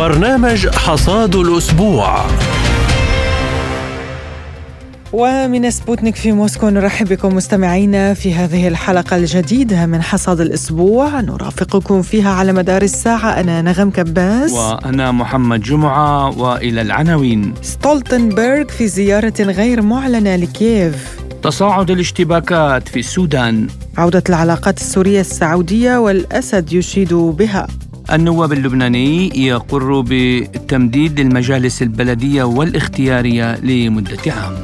برنامج حصاد الأسبوع. ومن سبوتنيك في موسكو نرحب بكم مستمعينا في هذه الحلقة الجديدة من حصاد الأسبوع. نرافقكم فيها على مدار الساعة. أنا نغم كباس. وأنا محمد جمعة وإلى العناوين. ستولتنبرغ في زيارة غير معلنة لكييف. تصاعد الاشتباكات في السودان. عودة العلاقات السورية السعودية والأسد يشيد بها. النواب اللبناني يقر بتمديد المجالس البلدية والاختيارية لمدة عام.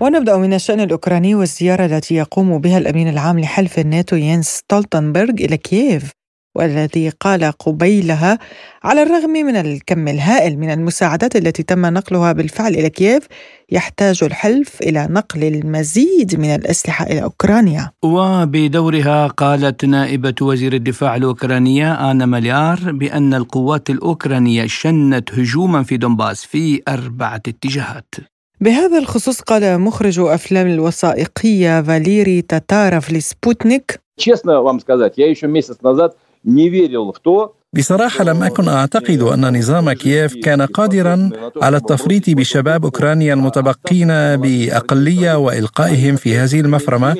ونبدأ من الشأن الأوكراني والزيارة التي يقوم بها الأمين العام لحلف الناتو ينس ستولتنبرغ إلى كييف. والذي قال قبيلها على الرغم من الكم الهائل من المساعدات التي تم نقلها بالفعل إلى كييف يحتاج الحلف إلى نقل المزيد من الأسلحة إلى أوكرانيا. وبدورها قالت نائبة وزير الدفاع الأوكرانية آنا مليار بأن القوات الأوكرانية شنت هجوما في دونباس في أربعة اتجاهات. بهذا الخصوص قال مخرج أفلام الوثائقية فاليري تاتارف لسبوتنيك بصراحة لم أكن أعتقد أن نظام كييف كان قادرا على التفريط بشباب أوكرانيا المتبقين بأقلية وإلقائهم في هذه المفرمة.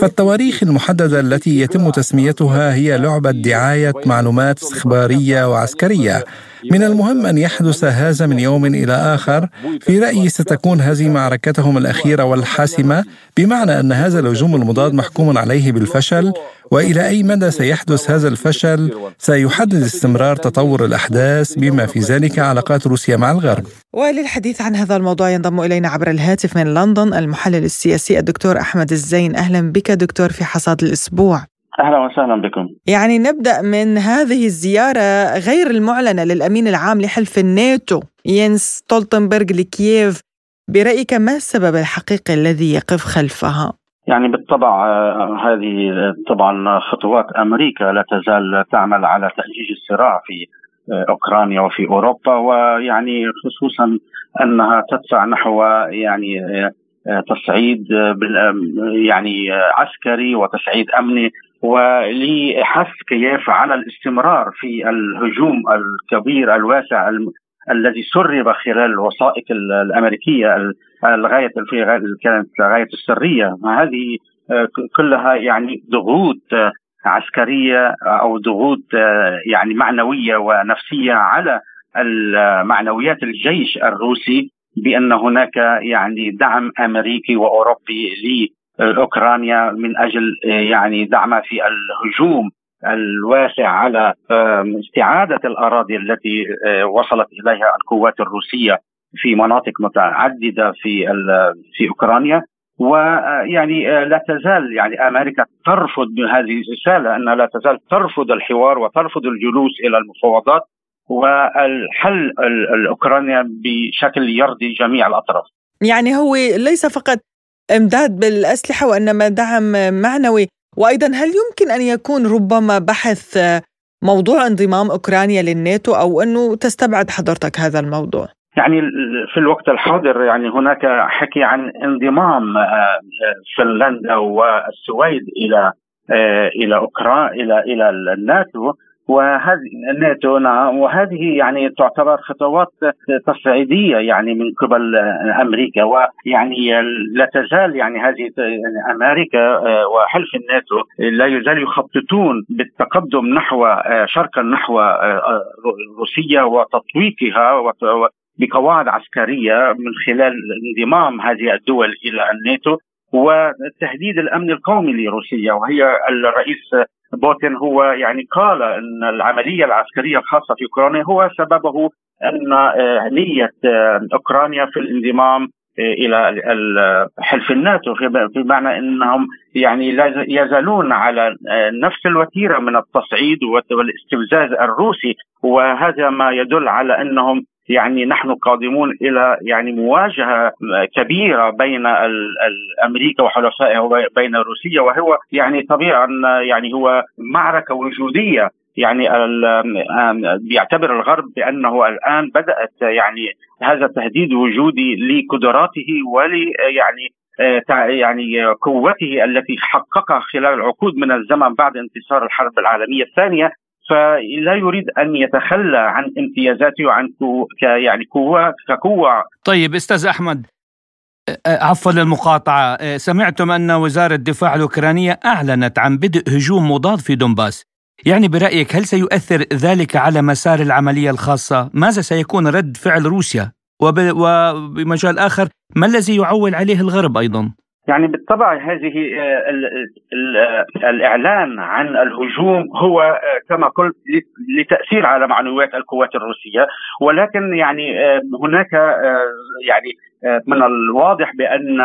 فالتواريخ المحددة التي يتم تسميتها هي لعبة دعاية معلومات استخبارية وعسكرية. من المهم أن يحدث هذا من يوم إلى آخر في رأيي ستكون هذه معركتهم الأخيرة والحاسمة بمعنى أن هذا الهجوم المضاد محكوم عليه بالفشل وإلى أي مدى سيحدث هذا الفشل سيحدد استمرار تطور الأحداث بما في ذلك علاقات روسيا مع الغرب. وللحديث عن هذا الموضوع ينضم إلينا عبر الهاتف من لندن المحلل السياسي الدكتور أحمد الزين أهلا بك دكتور في حصاد الأسبوع. أهلا وسهلا بكم. يعني نبدأ من هذه الزيارة غير المعلنة للأمين العام لحلف الناتو ينس ستولتنبرغ لكييف برأيك ما السبب الحقيقي الذي يقف خلفها؟ يعني بالطبع هذه طبعا خطوات أمريكا لا تزال تعمل على تأجيج الصراع في أوكرانيا وفي أوروبا ويعني خصوصا أنها تدفع نحو يعني تصعيد يعني عسكري وتصعيد أمني ولحث كييف على الاستمرار في الهجوم الكبير الواسع الذي سرب خلال الوثائق الأمريكية الغاية في كانت غايه السرية. هذه كلها يعني ضغوط عسكرية أو ضغوط يعني معنوية ونفسية على معنويات الجيش الروسي بأن هناك يعني دعم أمريكي وأوروبي لاوكرانيا من أجل يعني دعمها في الهجوم الواسع على استعادة الأراضي التي وصلت إليها القوات الروسية في مناطق متعددة في في أوكرانيا ويعني لا تزال يعني أمريكا ترفض هذه الرسالة أنها لا تزال ترفض الحوار وترفض الجلوس إلى المفاوضات والحل الاوكرانيا بشكل يرضي جميع الأطراف. يعني هو ليس فقط إمداد بالأسلحة وإنما دعم معنوي وأيضا هل يمكن أن يكون ربما بحث موضوع انضمام أوكرانيا للناتو أو أنه تستبعد حضرتك هذا الموضوع؟ يعني في الوقت الحاضر يعني هناك حكي عن انضمام فنلندا والسويد إلى إلى اوكرانيا إلى إلى الناتو وهذه الناتو نعم. وهذه يعني تعتبر خطوات تصعيدية يعني من قبل أمريكا ويعني لا تزال يعني هذه أمريكا وحلف الناتو لا يزال يخططون بالتقدم نحو شرقا نحو روسيا وتطويقها بقواعد عسكرية من خلال انضمام هذه الدول إلى الناتو. وتهديد الأمن القومي لروسيا وهي الرئيس بوتين هو يعني قال إن العملية العسكرية الخاصة في أوكرانيا هو سببه أن نية أوكرانيا في الانضمام إلى حلف الناتو بمعنى إنهم يعني لا يزالون على نفس الوتيرة من التصعيد والإستفزاز الروسي وهذا ما يدل على إنهم يعني نحن قادمون إلى يعني مواجهة كبيرة بين أمريكا وحلفائها وبين روسيا وهو يعني طبيعي يعني هو معركة وجودية. يعني بيعتبر الغرب بأنه الآن بدأت يعني هذا تهديد وجودي لقدراته ول يعني يعني قوته التي حققها خلال العقود من الزمن بعد انتصار الحرب العالمية الثانية. فلا يريد أن يتخلى عن امتيازاته وعن يعني قوه كقوة. طيب أستاذ أحمد عفوا للمقاطعة. سمعتم أن وزارة الدفاع الأوكرانية أعلنت عن بدء هجوم مضاد في دونباس. يعني برأيك هل سيؤثر ذلك على مسار العملية الخاصة؟ ماذا سيكون رد فعل روسيا؟ وبمجال آخر ما الذي يعول عليه الغرب أيضا؟ يعني بالطبع هذه آه، آه، الإعلان عن الهجوم هو آه، كما قلت لتأثير على معنويات القوات الروسية. ولكن يعني هناك يعني من الواضح بأن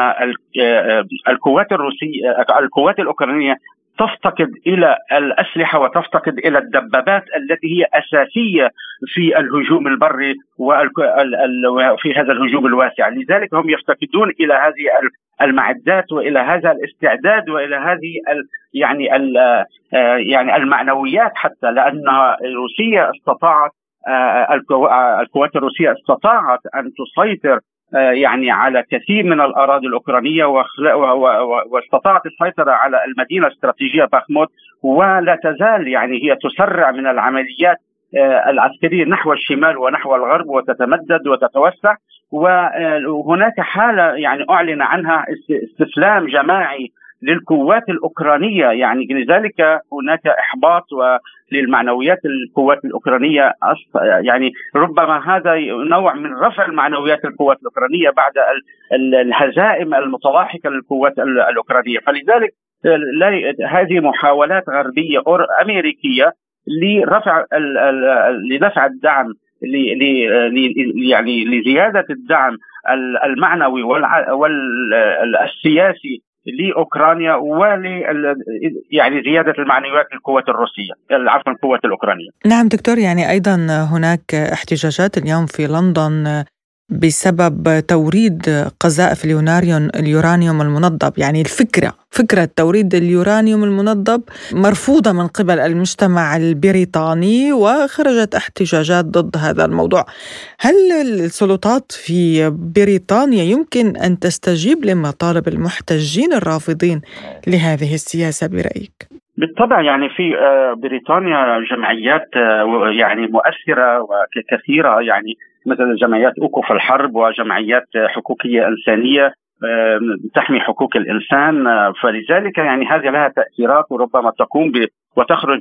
القوات الروسية القوات الأوكرانية تفتقد إلى الأسلحة وتفتقد إلى الدبابات التي هي أساسية في الهجوم البري وفي هذا الهجوم الواسع، لذلك هم يفتقدون إلى هذه المعدات وإلى هذا الاستعداد وإلى هذه يعني ال يعني المعنويات حتى لأن روسيا استطاعت القوات الروسية استطاعت أن تسيطر آه، يعني على كثير من الأراضي الأوكرانية واستطاعت السيطرة على المدينة الاستراتيجية باخموت ولا تزال يعني هي تسرع من العمليات آه، العسكرية نحو الشمال ونحو الغرب وتتمدد وتتوسع. وهناك حالة يعني أعلن عنها استسلام جماعي للقوات الأوكرانية. يعني لذلك هناك إحباط للمعنويات القوات الأوكرانية يعني ربما هذا نوع من رفع المعنويات القوات الأوكرانية بعد الهزائم المتلاحقة للقوات الأوكرانية. فلذلك هذه محاولات غربية أمريكية لرفع لدفع الدعم يعني لزيادة الدعم المعنوي والسياسي لأوكرانيا ول يعني زيادة المعنويات للقوات الروسية عفوا القوات الأوكرانية. نعم دكتور يعني أيضا هناك احتجاجات اليوم في لندن بسبب توريد قذائف اليورانيوم اليورانيوم المنضب. يعني الفكرة فكرة توريد اليورانيوم المنضب مرفوضة من قبل المجتمع البريطاني وخرجت احتجاجات ضد هذا الموضوع. هل السلطات في بريطانيا يمكن أن تستجيب لمطالب المحتجين الرافضين لهذه السياسة برأيك؟ بالطبع يعني في آه، بريطانيا جمعيات آه، يعني مؤثرة وكثيرة. يعني مثل جمعيات اوقف الحرب وجمعيات حقوقية إنسانية تحمي حقوق الإنسان. فلذلك يعني هذه لها تأثيرات وربما تقوم ب وتخرج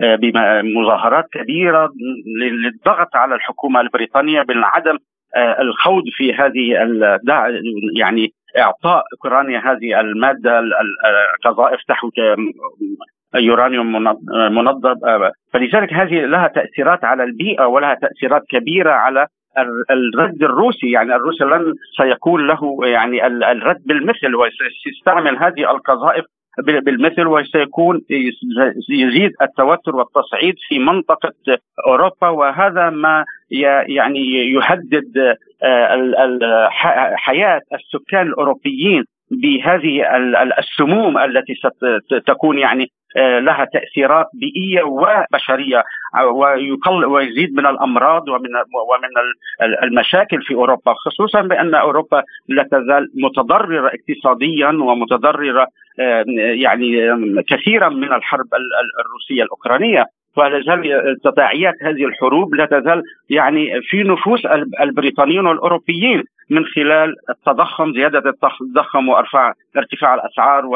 بمظاهرات كبيرة للضغط على الحكومة البريطانية بعدم آه، الخوض في هذه يعني إعطاء أوكرانيا هذه المادة القذائف تحوي يورانيوم منضب آه، فلذلك هذه لها تأثيرات على البيئة ولها تأثيرات كبيرة على الرد الروسي. يعني الروسي لن سيكون له يعني الرد بالمثل وسيستعمل هذه القذائف بالمثل وسيكون يزيد التوتر والتصعيد في منطقة أوروبا. وهذا ما يعني يهدد آه، حياة السكان الأوروبيين بهذه السموم التي ستكون يعني لها تاثيرات بيئية وبشرية. آه، ويزيد من الأمراض ومن ومن المشاكل في أوروبا خصوصا بأن أوروبا لا تزال متضررة اقتصاديا ومتضررة آه، يعني كثيرا من الحرب الروسية الأوكرانية. ولا زال تداعيات هذه الحروب لا تزال يعني في نفوس البريطانيين والأوروبيين من خلال التضخم زيادة التضخم وارفع ارتفاع الأسعار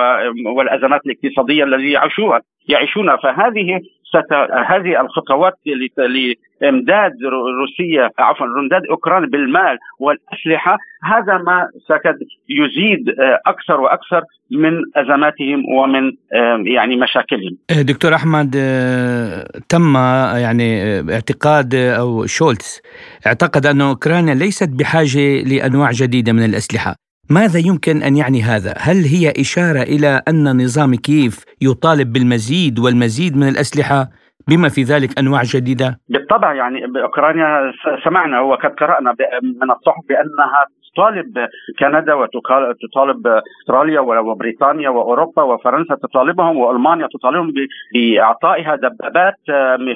والأزمات الاقتصادية التي يعيشوها يعيشونها. فهذه ست... هذه الخطوات لإمداد روسيا عفوا إمداد اوكرانيا بالمال والأسلحة هذا ما سكد يزيد آه، أكثر وأكثر من أزماتهم ومن يعني مشاكلهم. آه، دكتور أحمد آه، تم يعني اعتقاد أو شولتز اعتقد أن أوكرانيا ليست بحاجة لأنواع جديدة من الأسلحة. ماذا يمكن أن يعني هذا؟ هل هي إشارة إلى أن نظام كييف يطالب بالمزيد والمزيد من الأسلحة بما في ذلك أنواع جديدة؟ بالطبع يعني باوكرانيا سمعنا وقد قرأنا من الصحف بأنها تطالب كندا وتطالب أستراليا وبريطانيا وأوروبا وفرنسا تطالبهم وألمانيا تطالبهم بإعطائها دبابات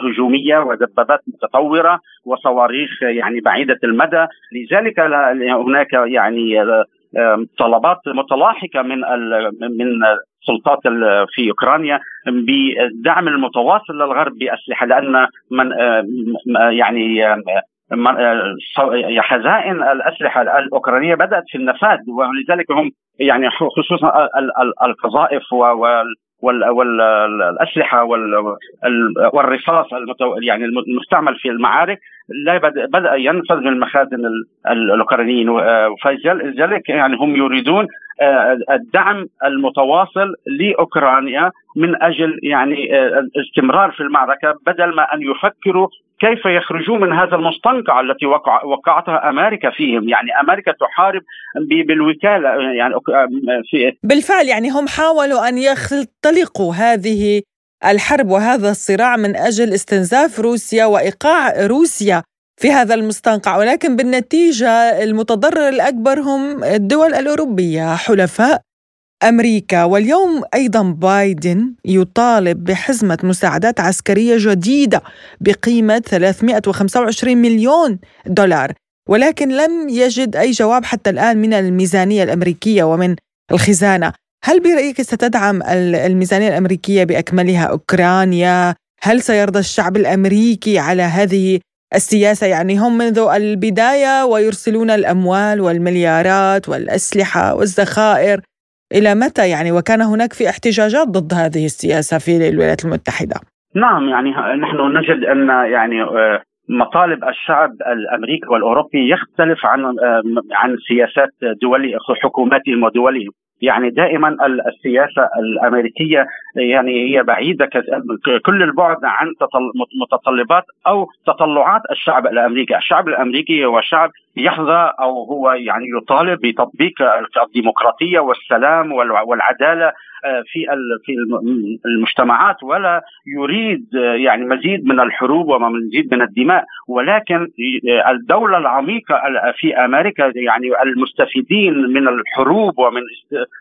هجومية ودبابات متطورة وصواريخ يعني بعيدة المدى، لذلك هناك يعني طلبات متلاحقة من من السلطات في أوكرانيا بالدعم المتواصل للغرب بأسلحة لأن من يعني خزائن الأسلحة الأوكرانية بدأت في النفاذ ولذلك هم يعني خصوصا القذائف والاسلحه والرصاص يعني المستعمل في المعارك لا بدأ ينفذ من المخازن الأوكرانيين فلذلك يعني هم يريدون آه، الدعم المتواصل لأوكرانيا من أجل يعني آه، الاستمرار في المعركة بدل ما أن يفكروا كيف يخرجون من هذا المستنقع التي وقع وقعتها أمريكا فيهم، يعني أمريكا تحارب بالوكالة يعني في بالفعل يعني هم حاولوا أن يختلقوا هذه الحرب وهذا الصراع من أجل استنزاف روسيا وإيقاع روسيا في هذا المستنقع ولكن بالنتيجة المتضرر الأكبر هم الدول الأوروبية حلفاء أمريكا. واليوم أيضا بايدن يطالب بحزمة مساعدات عسكرية جديدة بقيمة 325 مليون دولار ولكن لم يجد أي جواب حتى الآن من الميزانية الأمريكية ومن الخزانة. هل برأيك ستدعم الميزانية الأمريكية بأكملها أوكرانيا؟ هل سيرضى الشعب الأمريكي على هذه السياسة؟ يعني هم منذ البداية ويرسلون الأموال والمليارات والأسلحة والذخائر. إلى متى يعني؟ وكان هناك في احتجاجات ضد هذه السياسة في الولايات المتحدة. نعم يعني نحن نجد أن يعني آه، مطالب الشعب الأمريكي والأوروبي يختلف عن آه، عن سياسات دول حكوماتهم ودولهم. يعني دائما السياسة الأمريكية يعني هي بعيدة كل البعد عن متطلبات أو تطلعات الشعب الأمريكي، الشعب الأمريكي هو شعب يحظى أو هو يعني يطالب بتطبيق الديمقراطية والسلام والعدالة آه، في في المجتمعات ولا يريد آه، يعني مزيد من الحروب ومزيد من الدماء. ولكن آه، الدولة العميقة في أمريكا يعني المستفيدين من الحروب ومن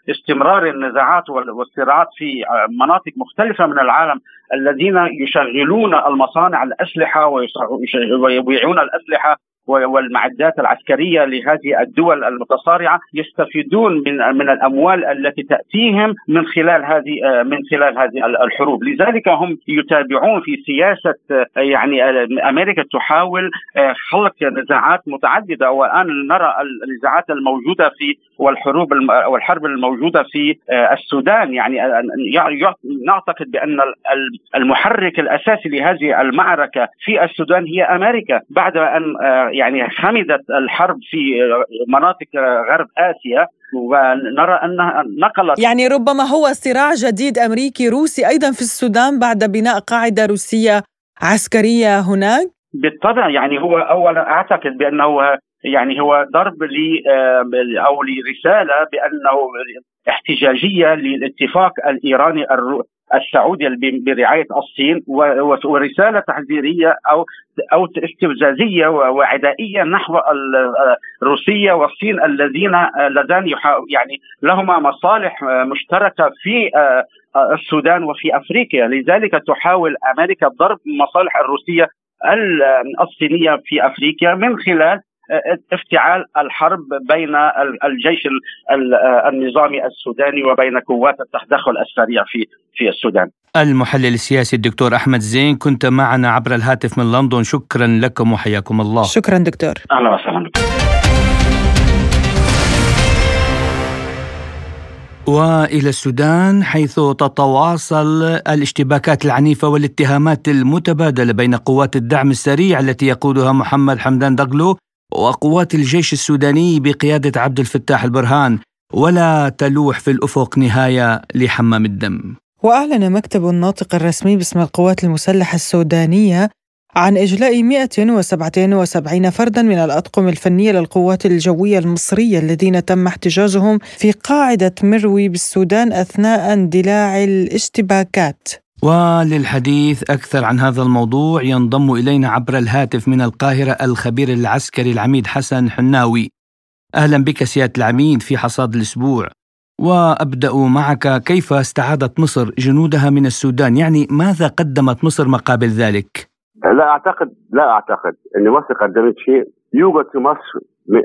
استمرار النزاعات والصراعات في مناطق مختلفة من العالم الذين يشغلون المصانع الأسلحة ويبيعون الأسلحة والمعدات العسكرية لهذه الدول المتصارعة يستفيدون من من الأموال التي تأتيهم من خلال هذه من خلال هذه الحروب، لذلك هم يتابعون في سياسة يعني أمريكا تحاول خلق نزاعات متعددة. والآن نرى النزاعات الموجودة في والحروب والحرب الموجودة في السودان. يعني نعتقد بأن المحرك الأساسي لهذه المعركة في السودان هي أمريكا بعد أن يعني خمدت الحرب في مناطق غرب آسيا ونرى أنها نقلت. يعني ربما هو صراع جديد أمريكي روسي أيضا في السودان بعد بناء قاعدة روسية عسكرية هناك؟ بالطبع يعني هو اولا أعتقد بأنه يعني هو ضرب ل أو لرسالة بأنه احتجاجية للاتفاق الإيراني السعودي برعاية الصين ورسالة تحذيرية أو أو استفزازية وعدائية نحو روسيا والصين الذين لدان يعني لهما مصالح مشتركة في السودان وفي أفريقيا. لذلك تحاول أمريكا ضرب المصالح الروسية الصينية في أفريقيا من خلال افتعال الحرب بين الجيش النظامي السوداني وبين قوات التدخل السريع في في السودان. المحلل السياسي الدكتور أحمد زين كنت معنا عبر الهاتف من لندن شكرا لكم وحياكم الله. شكرا دكتور. أهلا وسهلا وإلى السودان حيث تتواصل الاشتباكات العنيفة والاتهامات المتبادلة بين قوات الدعم السريع التي يقودها محمد حمدان دغلو وقوات الجيش السوداني بقيادة عبد الفتاح البرهان ولا تلوح في الأفق نهاية لحمام الدم. وأعلن مكتب الناطق الرسمي باسم القوات المسلحة السودانية عن إجلاء 177 فردا من الأطقم الفنية للقوات الجوية المصرية الذين تم احتجازهم في قاعدة مروي بالسودان أثناء اندلاع الاشتباكات. وللحديث أكثر عن هذا الموضوع ينضم إلينا عبر الهاتف من القاهرة الخبير العسكري العميد حسن حناوي. أهلا بك سيادة العميد في حصاد الأسبوع. وأبدأ معك كيف استعادت مصر جنودها من السودان؟ يعني ماذا قدمت مصر مقابل ذلك؟ لا أعتقد لا أعتقد أن مصر قدمت شيء. يوجد في مصر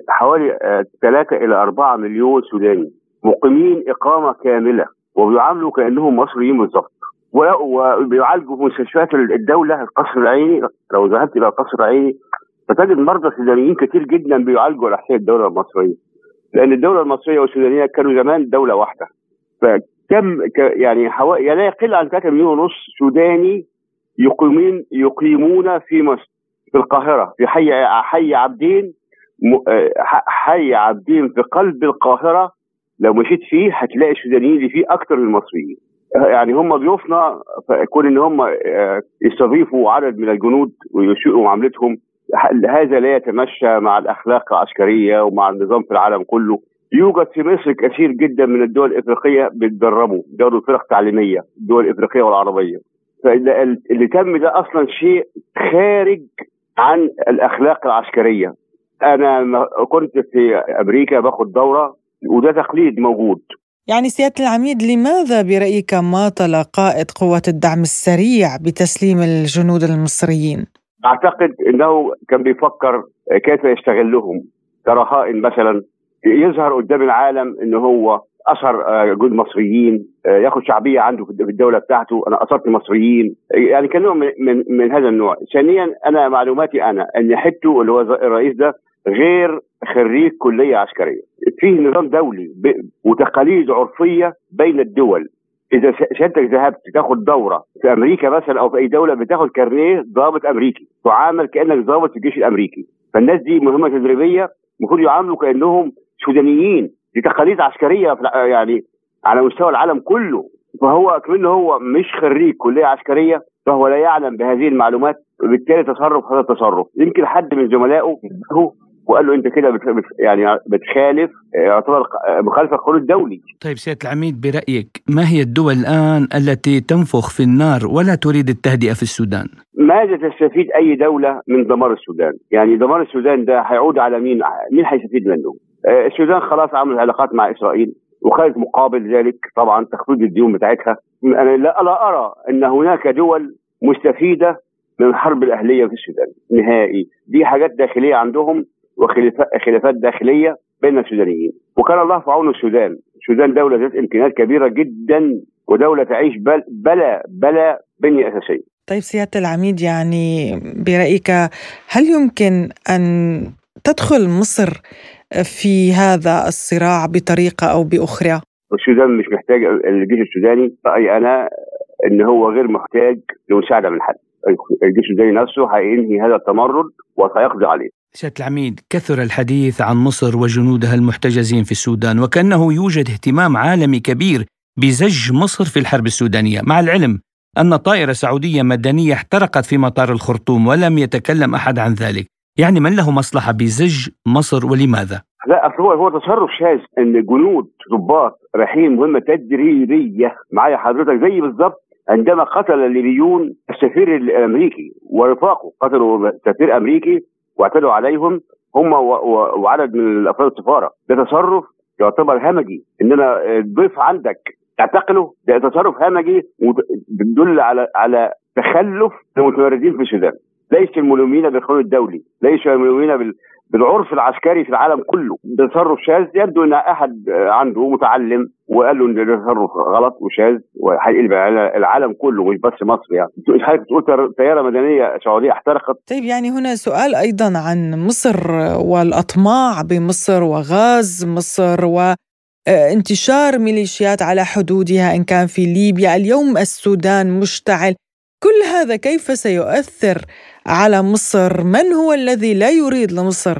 حوالي 3 إلى 4 مليون سوداني مقيمين إقامة كاملة وبيعاملوا كأنهم مصريين بالظبط. وبيعالجوا في مستشفيات الدولة القصر العيني لو ذهبت إلى القصر العيني فتجد مرضى سودانيين كتير جدا بيعالجوا على حساب الدولة المصرية. لأن الدولة المصرية والسودانية كانوا زمان دولة واحدة. فكم يعني حوالي يعني لا يقل عن 3 مليون ونص سوداني يقيمين يقيمون في مصر في القاهرة. في حي حي عابدين حي عابدين في قلب القاهرة. لو مشيت فيه هتلاقي السودانيين اللي فيه أكثر من المصريين. يعني هم ضيوفنا كون إن هم يستضيفوا عدد من الجنود ويسيئوا معاملتهم هذا لا يتمشى مع الأخلاق العسكرية ومع النظام في العالم كله. يوجد في مصر كثير جدا من الدول الإفريقية بيتدربوا دوروا فرق تعليميه الدول الإفريقية والعربية. فاللي تم ده أصلا شيء خارج عن الأخلاق العسكرية. أنا كنت في أمريكا باخد دورة وده تقليد موجود. يعني سيادة العميد لماذا برأيك ماطل قائد قوات الدعم السريع بتسليم الجنود المصريين؟ أعتقد أنه كان بيفكر كيف يستغلهم. كرهائن مثلا يظهر قدام العالم أنه هو أثر جنود مصريين ياخذ شعبية عنده في الدولة بتاعته. أنا أثرت مصريين يعني كان نوع من, من, من هذا النوع. ثانيا أنا معلوماتي أنا إن حتة اللي هو الرئيس ده غير خريج كلية عسكرية. فيه نظام دولي وتقاليد عرفية بين الدول. إذا سيادتك ذهبت تاخد دورة في أمريكا مثلا أو في أي دولة بتاخد كارنيه ضابط أمريكي. تعامل كأنك ضابط في الجيش الأمريكي. فالناس دي مهمة تدريبية المفروض يعاملوا كأنهم سودانيين. دي تقاليد عسكرية يعني على مستوى العالم كله. فهو كمان هو مش خريج كلية عسكرية فهو لا يعلم بهذه المعلومات وبالتالي تصرف هذا التصرف. يمكن حد من زملائه وقال له انت كده بت يعني بتخالف يعتبر مخالفة القانون الدولي. طيب سيادة العميد برأيك ما هي الدول الآن التي تنفخ في النار ولا تريد التهدئة في السودان؟ ماذا تستفيد أي دولة من دمار السودان؟ يعني دمار السودان ده هيعود على مين؟ مين هيستفيد منه؟ السودان خلاص عملت علاقات مع إسرائيل وخدت مقابل ذلك طبعا تخفيض الديون بتاعتها أنا لا, لا أرى أن هناك دول مستفيدة من الحرب الأهلية في السودان نهائي دي حاجات داخلية عندهم وخلافات داخلية بين السودانيين. وكان الله في عون السودان. السودان دولة ذات امكانيات كبيرة جدا ودولة تعيش بل بلا بلا بنيه أساسية. طيب سيادة العميد يعني برأيك هل يمكن أن تدخل مصر في هذا الصراع بطريقة أو بأخرى؟ السودان مش محتاج الجيش السوداني. رأيي أنا إن هو غير محتاج لمساعدة من حد. الجيش السوداني نفسه هينهي هذا التمرد وسيقضي عليه. سيادة العميد كثر الحديث عن مصر وجنودها المحتجزين في السودان وكأنه يوجد اهتمام عالمي كبير بزج مصر في الحرب السودانية مع العلم أن طائرة سعودية مدنية احترقت في مطار الخرطوم ولم يتكلم أحد عن ذلك يعني من له مصلحة بزج مصر ولماذا؟ لا هو هو تصرف شاذ إن جنود ضباط رايحين مهمة تدريبية معايا حضرتك زي بالظبط عندما قتل الليبيون السفير الأمريكي ورفاقه قتلوا سفير أمريكي واعتدوا عليهم هم وعدد من افراد السفارة. ده تصرف يعتبر همجي. ان أنا ضيف عندك تعتقله ده تصرف همجي بتدل على على تخلف المتمردين في السودان ليس الملومين بالقانون الدولي ليس الملومين بالعرف العسكري في العالم كله. تصرف شاذ يبدو إن أحد عنده متعلم وقال له إن تصرف غلط وشاذ وهيقلب على العالم كله مش بس مصر يعني. حضرتك بتقول طيارة مدنية سعودية احترقت. طيب يعني هنا سؤال أيضا عن مصر والأطماع بمصر وغاز مصر و انتشار ميليشيات على حدودها إن كان في ليبيا. اليوم السودان مشتعل. كل هذا كيف سيؤثر على مصر. من هو الذي لا يريد لمصر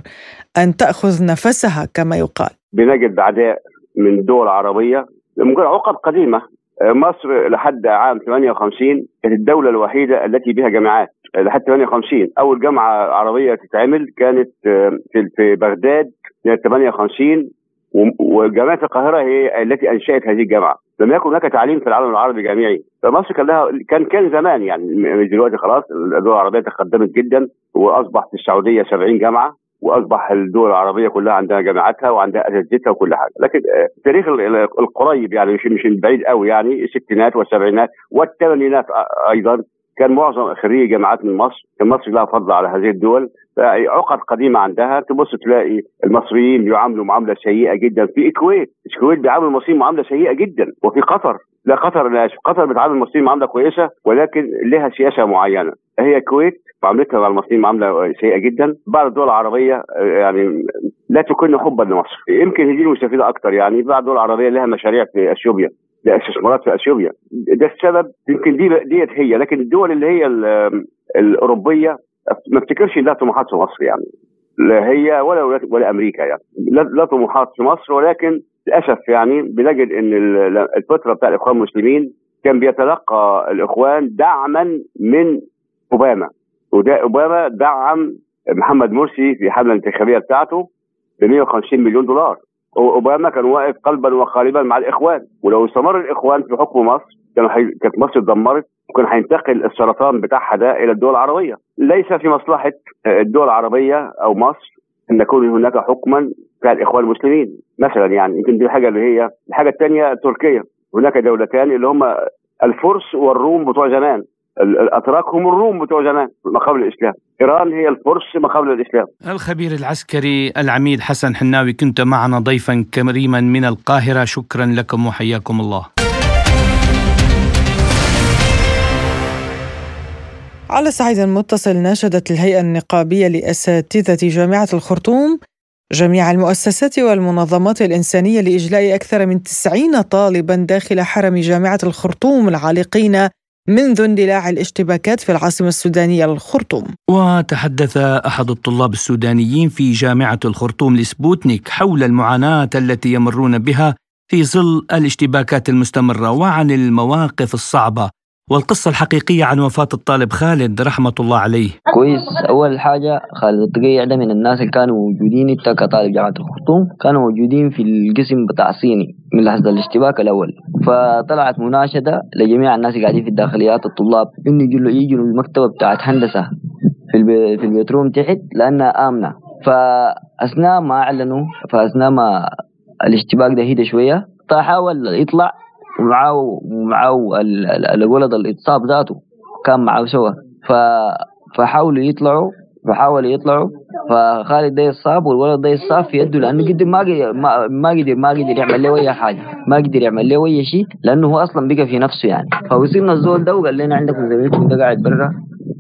أن تأخذ نفسها كما يقال؟ بنجد أعداء من الدول العربية ممكن عقد قديمة مصر لحد عام 58 كانت الدولة الوحيدة التي بها جامعات. لحد 58 أول جامعة عربية تتعمل كانت في بغداد سنة 58 وجامعة القاهرة هي التي أنشأت هذه الجامعة. لم يكن هناك تعليم في العالم العربي جامعي فمصر كان لها كان كان زمان يعني دلوقتي خلاص الدول العربية تقدمت جدا واصبح في السعودية 70 جامعة وأصبح الدول العربية كلها عندها جامعاتها وعندها أساتذتها وكل حاجة، لكن التاريخ القريب يعني مش مش البعيد قوي يعني الستينات والسبعينات والثمانينات أيضا كان معظم خريجي جامعات من مصر كان مصر لها فضل على هذه الدول عقد قديمة عندها تبص تلاقي المصريين بيعاملوا معاملة سيئة جدا. في الكويت الكويت بيعامل المصريين معاملة سيئة جدا وفي قطر. لا قطر لا قطر بتعامل المصريين معاملة كويسة ولكن لها سياسة معينة. هي الكويت معاملتها مع المصريين معاملة سيئة جدا. بعض الدول العربية يعني لا تكن حبا لمصر. يمكن دي المستفيده أكثر يعني بعض الدول العربية لها مشاريع في أثيوبيا. لاستثمارات في أثيوبيا. ده السبب يمكن دي ديت هي. لكن الدول اللي هي الأوروبية ما افتكرش لها طموحات في مصر يعني. لا هي ولا ولا أمريكا يعني. لا طموحات في مصر ولكن للأسف يعني بنجد إن الفترة بتاع الإخوان المسلمين كان بيتلقى الإخوان دعما من أوباما. وده أوباما دعم محمد مرسي في الحمله الانتخابيه بتاعته ب 150 مليون دولار. اوباما كان واقف قلبا وقالبا مع الإخوان. ولو استمر الإخوان في حكم مصر كانوا حي... كانت مصر اتدمرت وكان هينتقل السرطان بتاعها ده إلى الدول العربية. ليس في مصلحة الدول العربية أو مصر أن يكون هناك حكما بتاع الإخوان المسلمين. مثلا يعني يمكن دي الحاجة اللي هي الحاجة الثانية تركيا. هناك دولتان اللي هم الفرس والروم بتوع زمان. الأتراك هم الروم بتوع زمان ما قبل الإسلام. إيران هي الفرس ما قبل الإسلام. الخبير العسكري العميد حسن حناوي كنت معنا ضيفا كريما من القاهرة. شكرا لكم وحياكم الله. على صعيد متصل ناشدت الهيئة النقابية لأساتذة جامعة الخرطوم جميع المؤسسات والمنظمات الإنسانية لإجلاء أكثر من 90 طالبا داخل حرم جامعة الخرطوم العالقين منذ اندلاع الاشتباكات في العاصمة السودانية الخرطوم وتحدث أحد الطلاب السودانيين في جامعة الخرطوم لسبوتنيك حول المعاناة التي يمرون بها في ظل الاشتباكات المستمرة وعن المواقف الصعبة والقصة الحقيقية عن وفاة الطالب خالد رحمة الله عليه. كويس. أول حاجة خالد الطقيع ده من الناس اللي كانوا موجودين انت كطالب جامعة الخرطوم كانوا موجودين في القسم بتاع صيني من لحظة الاشتباك الأول. فطلعت مناشدة لجميع الناس اللي قاعدين في الداخليات الطلاب إنه يجوا يجوا المكتبة بتاعت هندسة في البي في البيتروم تحت لأنها آمنة. فأثناء ما أعلنوا فأثناء ما الاشتباك ده هدى شوية فحاول يطلع ومعاه ومعاه الولد الاتصاب ذاته كان معاه سوا ف فحاولوا يطلعوا فحاولوا يطلعوا. فخالد ده يصاب والولد ده يصاب في يده لأنه قدر ما قدر ما قدر ما قدر يعمل له أي حاجة. ما قدر يعمل له أي شيء لأنه هو أصلا بقى في نفسه يعني. فوصلنا الزول ده وقال لنا عندكم زميلكم ده قاعد برا.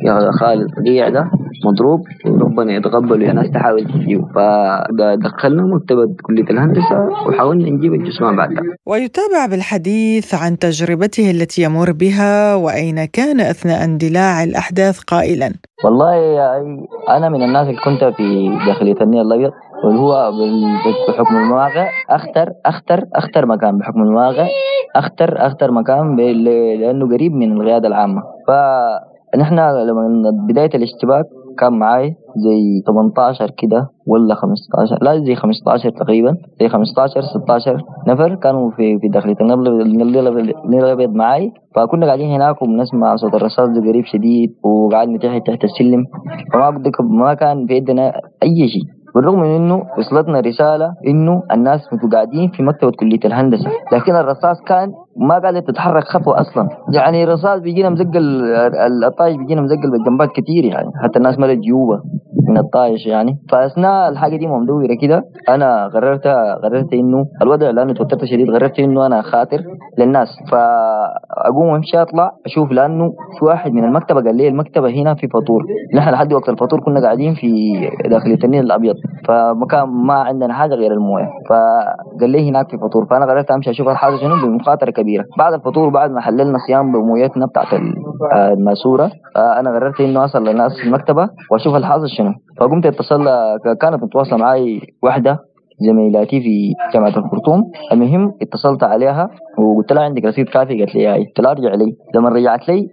يا خالد رقيع ده مضروب وربنا يتقبل يا ناس تحاول تجيبه. فدخلنا مكتبة كلية الهندسة وحاولنا نجيب الجثمان بعدها ويتابع بالحديث عن تجربته التي يمر بها وأين كان أثناء اندلاع الأحداث قائلا. والله أنا من الناس اللي كنت في داخلية النيل الأبيض واللي هو بحكم المواقع أختر أختر أختر مكان بحكم المواقع أختر أختر مكان لأنه قريب من القيادة العامة. فنحن لما بداية الاشتباك كان معاي زي 18 كده ولا 15 لا زي 15 تقريبا زي 15 16 نفر كانوا في في داخلية النيل الأبيض معاي فكنا قاعدين هناك وبنسمع صوت الرصاص ده قريب شديد وقعدنا تحت تحت السلم. فما ما كان في يدنا أي شيء بالرغم من إنه وصلتنا رسالة إنه الناس قاعدين في مكتبة كلية الهندسة. لكن الرصاص كان ما قاعدة تتحرك خطوة أصلا. يعني الرصاص بيجينا مزقل الطايش بيجينا مزقل بالجنبات كتير يعني. حتى الناس ملت جيوبة من الطايش يعني. فأثناء الحاجة دي مدورة كده أنا قررت قررت إنه الوضع لأنه توترت شديد. قررت إنه أنا خاطر للناس. فأقوم وأمشي أطلع أشوف لأنه في واحد من المكتبة قال لي المكتبة هنا في فطور. نحن لحد وقت الفطور كنا قاعدين في داخلية النيل الأبيض. فمكان ما عندنا حاجة غير الموية. فقال لي هناك في فطور. فأنا قررت أمشي أشوف الحاجة شنو بمخاطرة كبيرة. بعد الفطور بعد ما حللنا صيام بمويتنا بتاعت الماسورة أنا قررت إنه أصل للناس في المكتبة وأشوف الحاصل شنو. فقمت اتصل كانت متواصلة معي واحدة زميلاتي في جامعة الخرطوم. المهم اتصلت عليها وقلت لها عندك رصيد كافي؟ قالت لي قلت لها ارجع لي. لما رجعت لي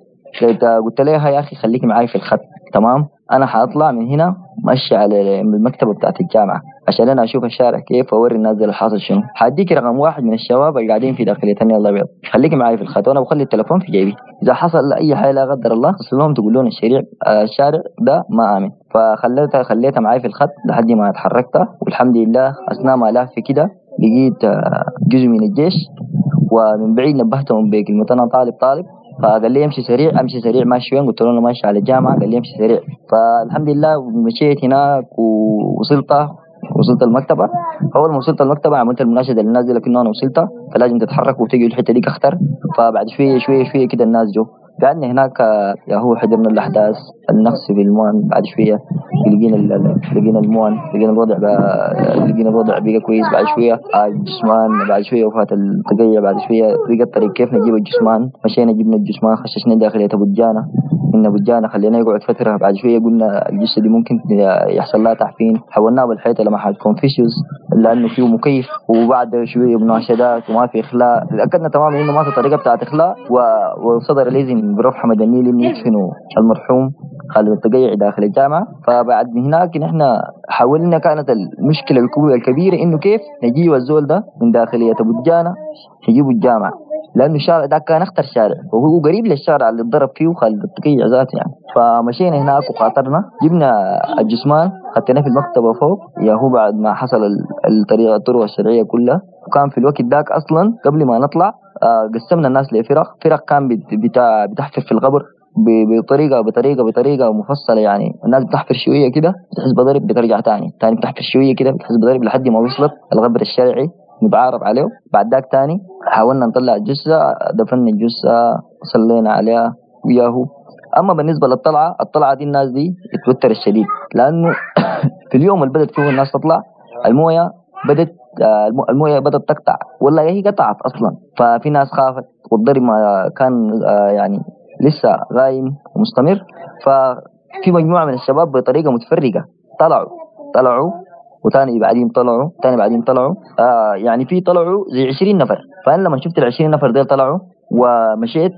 قلت لها يا أخي خليكي معي في الخط. تمام؟ أنا حأطلع من هنا ماشي على المكتبة بتاعت الجامعة عشان أنا أشوف الشارع كيف وأوري الناس اللي حاصل شنو. حديك رقم واحد من الشباب اللي قاعدين في داخليه النيل الأبيض. خليكي معي في الخط وأنا بخلي التليفون في جيبي. إذا حصل اي حاجة لا قدر الله لهم تقول لهم الشارع الشارع ده ما آمن. فخليتها خليتها معي في الخط لحد ما أتحركت. والحمد لله أثناء ما لف كده لقيت جزء من الجيش ومن بعيد نبهتهم بكلمة أنا طالب طالب. فقال لي امشي سريع امشي سريع ماشي وين قلت له أنا ماشي على الجامعة. قال لي امشي سريع. فالحمد لله مشيت هناك ووصلت وصلت المكتبة. أول ما وصلت المكتبة عملت المناشدة للناس دي لكن أنا وصلت فلازم تتحرك وتجي الحتة دي اختر فبعد شوية شوية شوية كده الناس جو. قعدنا هناك هو حضرنا الأحداث النقص في الموان بعد شوية لقينا لقينا الموان لقينا الوضع لقينا الوضع بقى كويس بعد شوية. الجسمان بعد شوية وفاة التقية بعد شوية. بقى الطريق كيف نجيب الجسمان؟ مشينا جبنا الجسمان خششنا داخلية ابو الجانه من بجانا خلينا يقعد فترة بعد شوية قلنا الجثه دي ممكن يحصل لها تحفين. حولناه بالحيطة لمحل كونفيشيوس لأنه فيه مكيف وبعد شوية مناشدات وما في إخلاء. تأكدنا تماما إنه ما في طريقة بتاعت إخلاء وصدر الإذن بروح حمد النيل انه يدفنوا المرحوم خالد التقيع داخل الجامعة. فبعد هناك نحن حاولنا كانت المشكلة الكبيرة إنه كيف نجيب الزول ده من داخلية ابو الجانه نجيبه الجامعة. لأنه الشارع ده كان أخطر شارع وهو قريب للشارع اللي اتضرب فيه خالد التقيع ذاته يعني. فمشينا هناك وخاطرنا جبنا الجسمان خدناه في المكتبة فوق. يا هو بعد ما حصل الطريقة الطرق الشرعية كلها. وكان في الوقت ذاك أصلا قبل ما نطلع قسمنا الناس لفرق. فرق كان بتحفر في القبر بطريقة بطريقة بطريقة مفصلة يعني. الناس بتحفر شوية كده بتحس بضرب بترجع تاني. تاني بتحفر شوية كده بتحس بضرب لحد ما وصلت الغبر الشرعي نتعارف عليه. بعد ذاك تاني حاولنا نطلع الجثة دفنا الجثة صلينا عليها وياهو. أما بالنسبة للطلعة الطلعة دي الناس دي اتوتر الشديد. لأنه في اليوم اللي بدت فيه الناس تطلع الموية بدت المويه بدأت تقطع. والله هي قطعت أصلا. ففي ناس خافت. والضرب كان يعني لسه غايم ومستمر. ففي مجموعة من الشباب بطريقة متفرقة. طلعوا. طلعوا. وثاني بعدين طلعوا. ثاني بعدين طلعوا. آه يعني في طلعوا زي 20 نفر. فأنا لما شفت ال 20 نفر ديل طلعوا ومشيت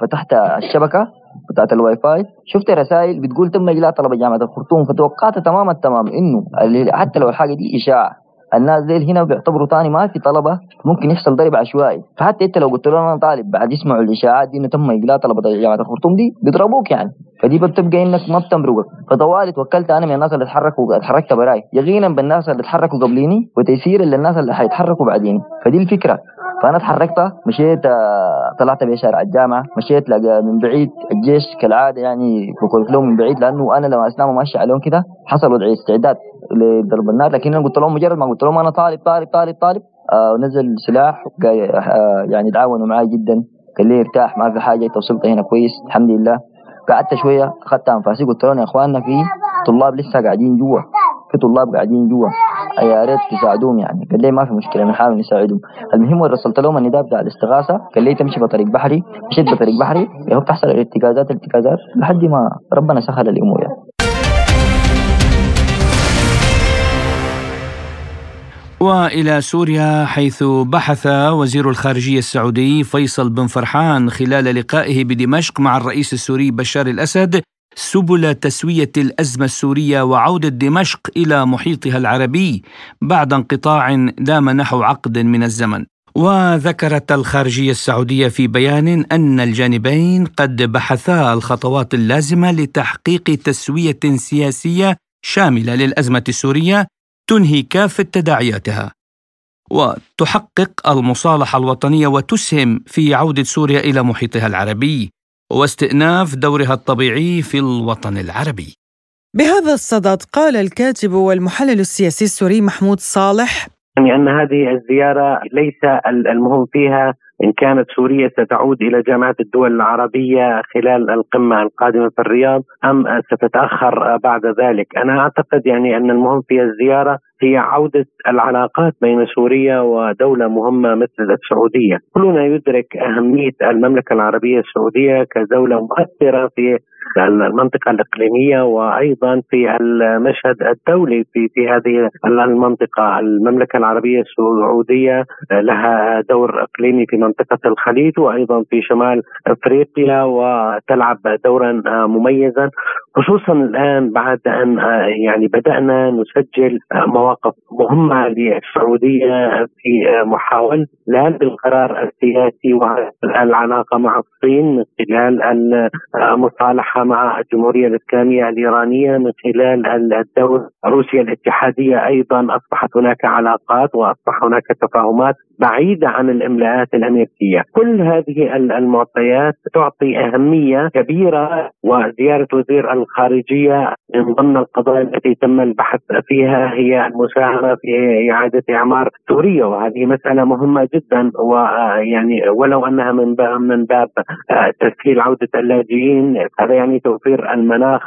فتحت الشبكة بتاعت الواي فاي شفت رسائل بتقول تم إجلاء طلبة جامعة الخرطوم. فتوقعت تماما تمام. إنه حتى لو الحاجة دي إشاعة. الناس ديل هنا بيعتبروا تاني ما في طلبة ممكن يحصل ضرب عشوائي فحتى انت لو قلت له أنا طالب بعد يسمعوا الإشاعات دي انه تم اجلاء طلبة جامعه الخرطوم دي بيضربوك يعني. فدي بتبقى إنك ما بتمرقك فطوالي توكلت أنا من الناس اللي اتحركوا اتحركت براي. يقينا بالناس اللي اتحركوا قبليني وتيسيرا للناس اللي حيتحركوا بعديني. فدي الفكرة. فأنا اتحركت مشيت آه، طلعت بشارع الجامعة مشيت من بعيد الجيش كالعادة يعني بقول لهم من بعيد لأنه أنا لما اسلام ماشي عليهم كده حصل وضع استعداد لضرب النار لكن أنا قلت لهم مجرد ما قلت لهم أنا طالب طالب طالب طالب آه ونزل سلاح آه يعني تعاونوا معي جدا قال لي ارتاح ما في حاجة أنت وصلت هنا كويس الحمد لله. قعدت شوية أخذت أنفاسي قلت لهم يا إخواننا في طلاب لسه قاعدين جوا. في طلاب قاعدين جوا. يا ريت تساعدوهم يعني. قال لي ما في مشكلة بنحاول نساعدهم. المهم رسلت لهم النداء بتاع الاستغاثه قال لي تمشي بطريق بحري. مشيت بطريق بحري. يا بتحصل ارتكازات ارتكازات. لحد ما ربنا سهل الأمور يعني. وإلى سوريا حيث بحث وزير الخارجية السعودي فيصل بن فرحان خلال لقائه بدمشق مع الرئيس السوري بشار الأسد سبل تسوية الأزمة السورية وعودة دمشق إلى محيطها العربي بعد انقطاع دام نحو عقد من الزمن. وذكرت الخارجية السعودية في بيان أن الجانبين قد بحثا الخطوات اللازمة لتحقيق تسوية سياسية شاملة للأزمة السورية تنهي كافة تداعياتها. وتحقق المصالحة الوطنية وتسهم في عودة سوريا إلى محيطها العربي. واستئناف دورها الطبيعي في الوطن العربي. بهذا الصدد قال الكاتب والمحلل السياسي السوري محمود صالح يعني أن هذه الزيارة ليس المهم فيها إن كانت سوريا ستعود إلى جامعه الدول العربية خلال القمة القادمة في الرياض أم ستتأخر بعد ذلك، أنا أعتقد يعني أن المهم في الزيارة هي عودة العلاقات بين سوريا ودولة مهمة مثل السعودية، كلنا يدرك أهمية المملكة العربية السعودية كدولة مؤثرة في المنطقة الإقليمية وأيضا في المشهد الدولي في في هذه المنطقة، المملكة العربية السعودية لها دور إقليمي في منطقة الخليج وأيضا في شمال أفريقيا وتلعب دورا مميزا. خصوصا الآن بعد أن يعني بدأنا نسجل مواقف مهمة للسعودية في محاوله لهذا القرار السياسي والعلاقة مع الصين من خلال المصالحه مع الجمهورية الإسلامية الإيرانية من خلال الدور روسيا الاتحادية أيضا أصبحت هناك علاقات وأصبح هناك تفاهمات. بعيدة عن الإملاءات الأمريكية، كل هذه المعطيات تعطي أهمية كبيرة وزيارة وزير الخارجية من ضمن القضايا التي تم البحث فيها هي المساهمة في إعادة إعمار سوريا. وهذه مسألة مهمة جدا ويعني ولو أنها من باب من باب تسهيل عودة اللاجئين هذا يعني توفير المناخ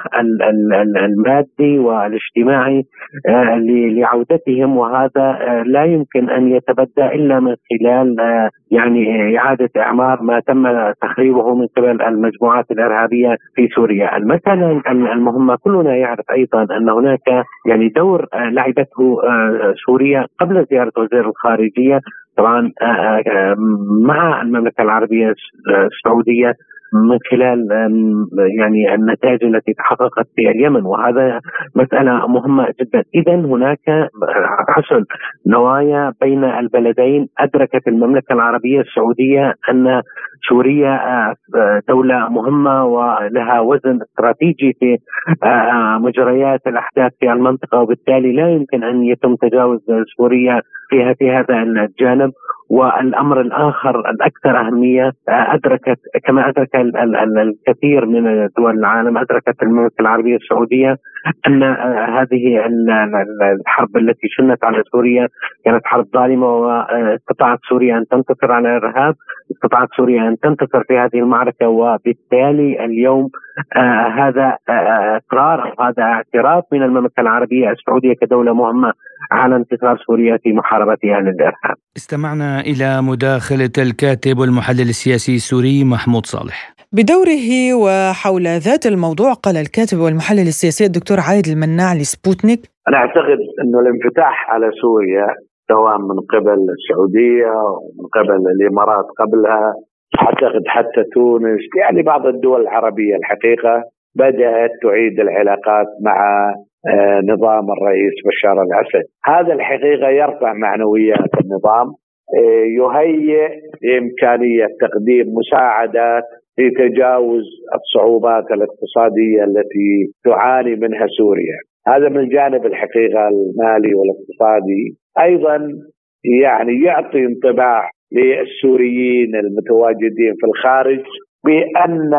المادي والاجتماعي آه، لعودتهم. وهذا آه، لا يمكن أن يتبدى إلا من خلال آه، يعني إعادة إعمار ما تم تخريبه من قبل المجموعات الإرهابية في سوريا، المساله المهمه كلنا يعرف أيضا أن هناك يعني دور لعبته سوريا قبل زيارة وزير الخارجية. طبعا مع المملكة العربية السعودية. من خلال يعني النتائج التي تحققت في اليمن. وهذا مسألة مهمة جدا. إذا هناك حصل نوايا بين البلدين. أدركت المملكة العربية السعودية أن سوريا آه، دولة مهمة ولها وزن استراتيجي في آه، مجريات الأحداث في المنطقة. وبالتالي لا يمكن أن يتم تجاوز سوريا فيها في هذا الجانب. والأمر الآخر الأكثر أهمية آه، أدركت كما أدرك الكثير من دول العالم أدركت المملكة العربية السعودية أن آه، هذه الحرب التي شنت على سوريا كانت حرب ظالمة واستطاعت سوريا أن تنتصر على الإرهاب، استطاعت سوريا أن تنتصر في هذه المعركة وبالتالي اليوم آه هذا إقرار آه هذا اعتراف من المملكة العربية السعودية كدولة مهمة على انتصار سوريا في محاربتها للارهاب. استمعنا إلى مداخلة الكاتب والمحلل السياسي السوري محمود صالح. بدوره وحول ذات الموضوع قال الكاتب والمحلل السياسي الدكتور عايد المناع لسبوتنيك؟ أنا أعتقد أنه الانفتاح على سوريا سواء من قبل السعودية ومن قبل الإمارات قبلها أعتقد حتى تونس يعني بعض الدول العربية الحقيقة بدأت تعيد العلاقات مع آه، نظام الرئيس بشار الأسد. هذا الحقيقة يرفع معنويات النظام آه، يهيئ لإمكانية تقديم مساعدات في تجاوز الصعوبات الاقتصادية التي تعاني منها سوريا. هذا من جانب الحقيقة المالي والاقتصادي. أيضا يعني يعطي انطباع للسوريين المتواجدين في الخارج بأن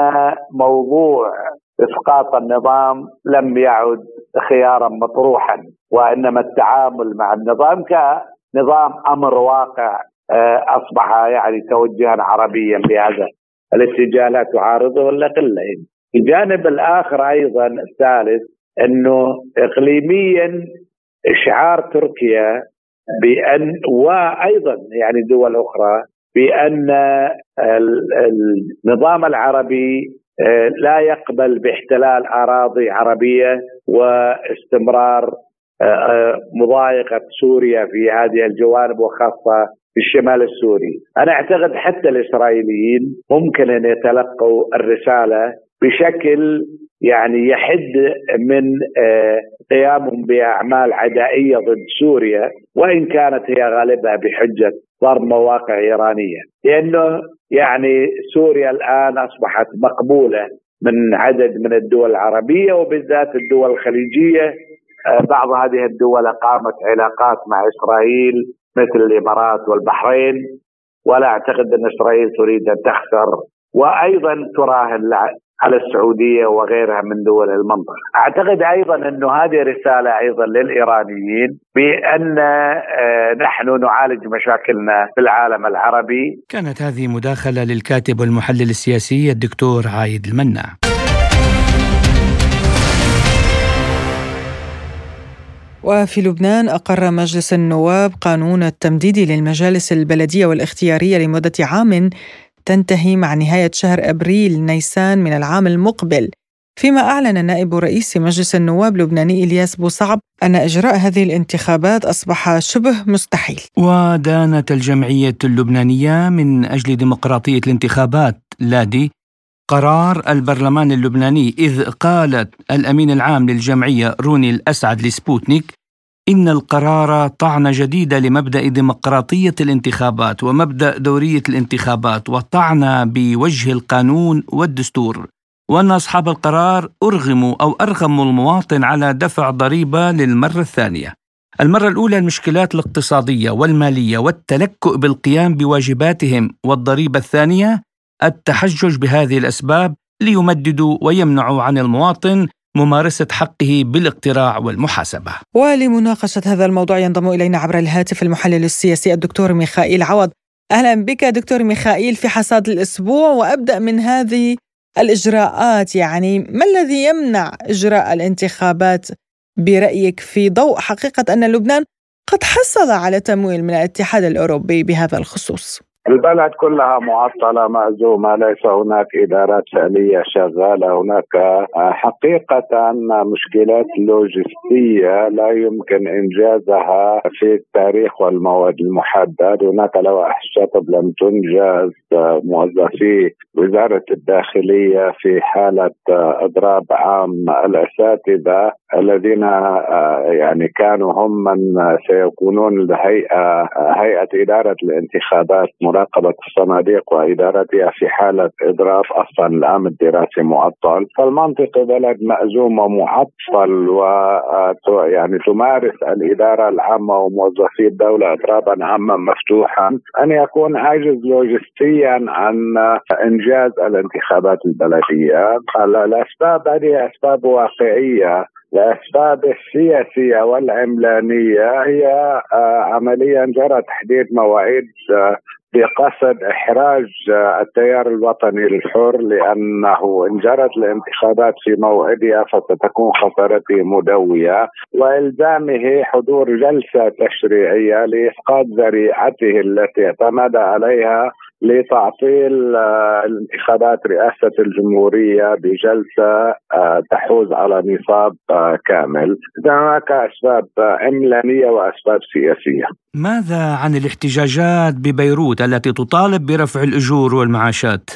موضوع إسقاط النظام لم يعد خيارا مطروحا وإنما التعامل مع النظام كنظام أمر واقع آه، أصبح يعني توجها عربيا بهذا الاتجاه لا تعارضه ولا قلة. الجانب الآخر أيضا الثالث أنه اقليميا إشعار تركيا بأن وأيضا يعني دول أخرى بأن النظام العربي آه، لا يقبل باحتلال أراضي عربية واستمرار آه، آه، مضايقة سوريا في هذه الجوانب وخاصة في الشمال السوري. أنا أعتقد حتى الإسرائيليين ممكن أن يتلقوا الرسالة بشكل يعني يحد من آه، قيامهم بأعمال عدائية ضد سوريا وإن كانت هي غالبها بحجة ضرب مواقع إيرانية. لأنه يعني سوريا الآن أصبحت مقبولة من عدد من الدول العربية وبالذات الدول الخليجية. آه، بعض هذه الدول أقامت علاقات مع إسرائيل مثل الإمارات والبحرين ولا أعتقد أن إسرائيل تريد أن تخسر وأيضا تراهن على السعودية وغيرها من دول المنطقة. أعتقد أيضا انه هذه رسالة أيضا للإيرانيين بأن آه، نحن نعالج مشاكلنا في العالم العربي. كانت هذه مداخلة للكاتب والمحلل السياسي الدكتور عايد المناع. وفي لبنان أقر مجلس النواب قانون التمديد للمجالس البلدية والاختيارية لمدة عام تنتهي مع نهاية شهر أبريل نيسان من العام المقبل. فيما أعلن نائب رئيس مجلس النواب اللبناني إلياس بوصعب أن إجراء هذه الانتخابات أصبح شبه مستحيل. ودانت الجمعية اللبنانية من أجل ديمقراطية الانتخابات. لادي قرار البرلمان اللبناني إذ قالت الأمين العام للجمعية روني الأسعد لسبوتنيك إن القرار طعنة جديدة لمبدأ ديمقراطية الانتخابات ومبدأ دورية الانتخابات وطعنة بوجه القانون والدستور. وأن أصحاب القرار أرغموا أو أرغموا المواطن على دفع ضريبة للمرة الثانية. المرة الأولى المشكلات الاقتصادية والمالية والتلكؤ بالقيام بواجباتهم والضريبة الثانية التحجج بهذه الأسباب ليمددوا ويمنعوا عن المواطن ممارسة حقه بالاقتراع والمحاسبة. ولمناقشة هذا الموضوع ينضم إلينا عبر الهاتف المحلل السياسي الدكتور ميخائيل عوض. أهلا بك دكتور ميخائيل في حصاد الأسبوع وأبدأ من هذه الإجراءات. يعني ما الذي يمنع إجراء الانتخابات برأيك في ضوء حقيقة أن لبنان قد حصل على تمويل من الاتحاد الأوروبي بهذا الخصوص؟ البلد كلها معطلة مأزومة ليس هناك إدارات فعلية شغالة؟ هناك آه، حقيقة مشكلات لوجستية لا يمكن إنجازها في التاريخ والموعد المحدد. هناك لوائح الشطب لم تنجز آه، موظفي وزارة الداخلية في حالة آه، إضراب عام الأساتذة الذين يعني كانوا هم من سيكونون الهيئة هيئة إدارة الانتخابات. مراقبة الصناديق وإدارتها في حالة إضراب أصلا العام الدراسي معطل. فالمنطقة بلد مأزوم ومعطل و يعني تمارس الإدارة العامة وموظفي الدولة إضرابا عاما مفتوحا. أن يكون عاجز لوجستيا عن إنجاز الانتخابات البلدية. الأسباب هذه أسباب واقعية. الأسباب السياسية والعملانية هي آه، عمليا جرى تحديد مواعيد آه، بقصد إحراج التيار الوطني الحر لأنه إن جرت الانتخابات في موعدها فستكون خسارته مدوية وإلزامه حضور جلسة تشريعية لاسقاط ذريعته التي اعتمد عليها لتعطيل آه، انتخابات رئاسة الجمهورية بجلسة آه، تحوز على نصاب آه، كامل هناك أسباب عملانية وأسباب سياسية ماذا عن الاحتجاجات ببيروت التي تطالب برفع الأجور والمعاشات؟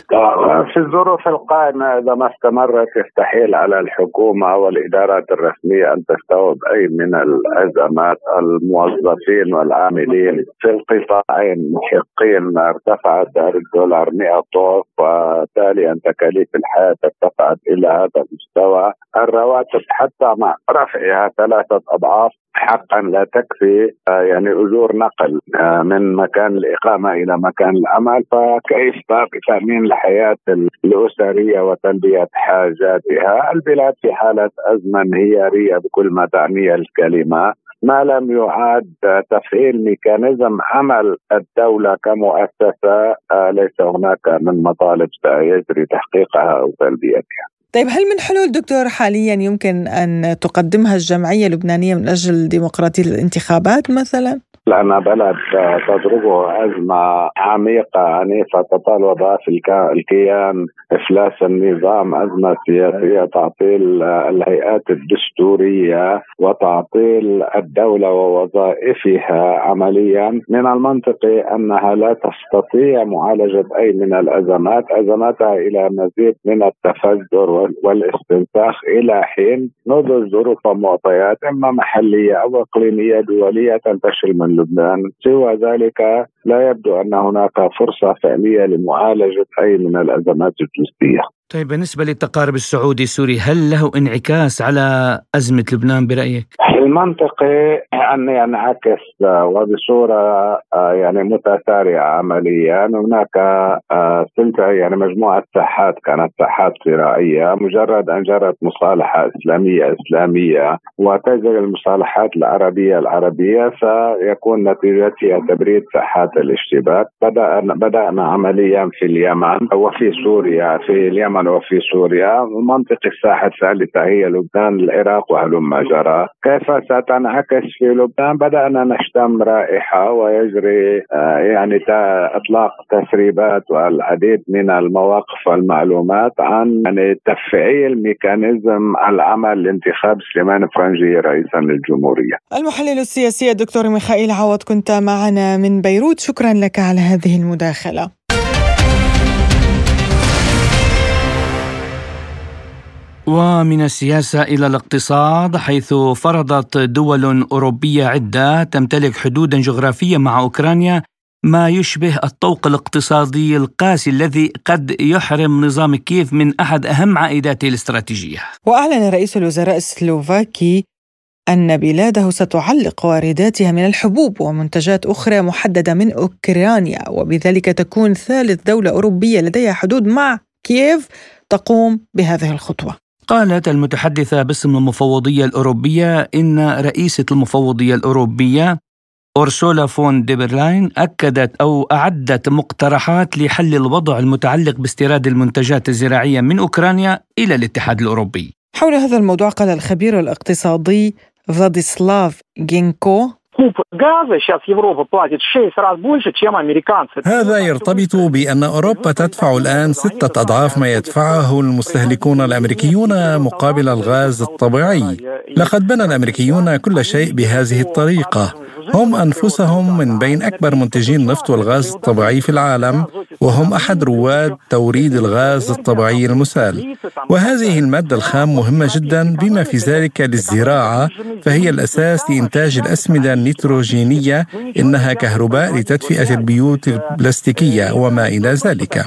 في الظروف القائمة إذا ما استمرت يستحيل على الحكومة والإدارات الرسمية أن تستوعب أي من الأزمات الموظفين والعاملين في القطاعين محقين ارتفعت سعر الدولار 100 ضعف وتاليا تكاليف الحياة ارتفعت إلى هذا المستوى. الرواتب حتى مع رفعها ثلاثة أضعاف حقا لا تكفي آه، يعني أجور نقل آه، من مكان الإقامة إلى مكان العمل فكيف باقي تأمين الحياة الأسرية وتلبية حاجاتها؟ البلاد في حالة أزمة انهياريه بكل ما تعنيه الكلمة. ما لم يعاد تفعيل mechanism عمل الدولة كمؤسسة آه، ليس هناك من مطالب سيجري تحقيقها أو تلبيتها طيب هل من حلول دكتور حاليا يمكن أن تقدمها الجمعية اللبنانية من أجل ديمقراطية الانتخابات مثلا؟ لأن بلد تضربه أزمة عميقة عنيفة تطال في الكيان إفلاس النظام أزمة سياسية تعطيل الهيئات الدستورية وتعطيل الدولة ووظائفها عمليا. من المنطقي أنها لا تستطيع معالجة أي من الأزمات أزماتها إلى مزيد من التفجر والاستنساخ إلى حين نضج ظروف ومعطيات إما محلية أو إقليمية دولية تنتشر من لبنان. سوى ذلك لا يبدو أن هناك فرصة فعلية لمعالجة أي من الأزمات الجزئية طيب بالنسبة للتقارب السعودي السوري هل له انعكاس على أزمة لبنان برأيك؟ المنطقي أن ينعكس وبصورة آه، يعني متسارعة عمليا. هناك آه، سلسلة يعني مجموعة ساحات كانت ساحات صراعية مجرد أن جرت مصالحة إسلامية إسلامية وتجري المصالحات العربية العربية سيكون نتيجتها تبريد ساحات الاشتباك. بدأنا بدأنا عمليا في اليمن وفي سوريا. في اليمن اليمن وفي سوريا منطقة الساحة الثالثة هي لبنان العراق وهلم جرى. كيف ستنعكس في لبنان؟ بدأنا نشتم رائحة ويجري آه، يعني إطلاق تسريبات والعديد من المواقف والمعلومات عن يعني تفعيل ميكانيزم العمل لانتخاب سليمان فرنجي رئيسا للجمهورية. المحلل السياسي الدكتور ميخائيل عوض كنت معنا من بيروت. شكرا لك على هذه المداخلة. ومن السياسة إلى الاقتصاد حيث فرضت دول أوروبية عدة تمتلك حدودا جغرافية مع أوكرانيا ما يشبه الطوق الاقتصادي القاسي الذي قد يحرم نظام كييف من أحد أهم عائداته الاستراتيجية. وأعلن رئيس الوزراء السلوفاكي أن بلاده ستعلق وارداتها من الحبوب ومنتجات أخرى محددة من أوكرانيا وبذلك تكون ثالث دولة أوروبية لديها حدود مع كييف تقوم بهذه الخطوة قالت المتحدثة باسم المفوضية الأوروبية إن رئيسة المفوضية الأوروبية أورسولا فون دير لاين أكدت أو أعدت مقترحات لحل الوضع المتعلق باستيراد المنتجات الزراعية من أوكرانيا إلى الاتحاد الأوروبي. حول هذا الموضوع قال الخبير الاقتصادي فلاديسلاف جينكو هذا يرتبط بأن أوروبا تدفع الآن ستة أضعاف ما يدفعه المستهلكون الأمريكيون مقابل الغاز الطبيعي. لقد بنى الأمريكيون كل شيء بهذه الطريقة. هم أنفسهم من بين أكبر منتجي النفط والغاز الطبيعي في العالم وهم أحد رواد توريد الغاز الطبيعي المسال. وهذه المادة الخام مهمة جدا بما في ذلك للزراعة فهي الأساس لإنتاج الأسمدة النيتروجينية إنها كهرباء لتدفئة البيوت البلاستيكية وما إلى ذلك.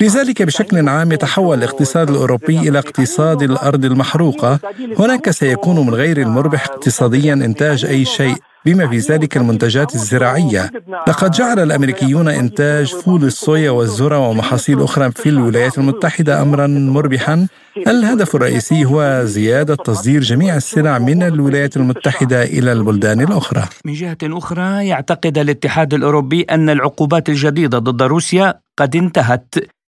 لذلك بشكل عام يتحول الاقتصاد الأوروبي إلى اقتصاد الأرض المحروقة. هناك سيكون من غير المربح اقتصاديا إنتاج أي شيء. بما في ذلك المنتجات الزراعية. لقد جعل الأمريكيون إنتاج فول الصويا والذرة ومحاصيل أخرى في الولايات المتحدة أمرا مربحا. الهدف الرئيسي هو زيادة تصدير جميع السلع من الولايات المتحدة إلى البلدان الأخرى. من جهة أخرى يعتقد الاتحاد الأوروبي أن العقوبات الجديدة ضد روسيا قد انتهت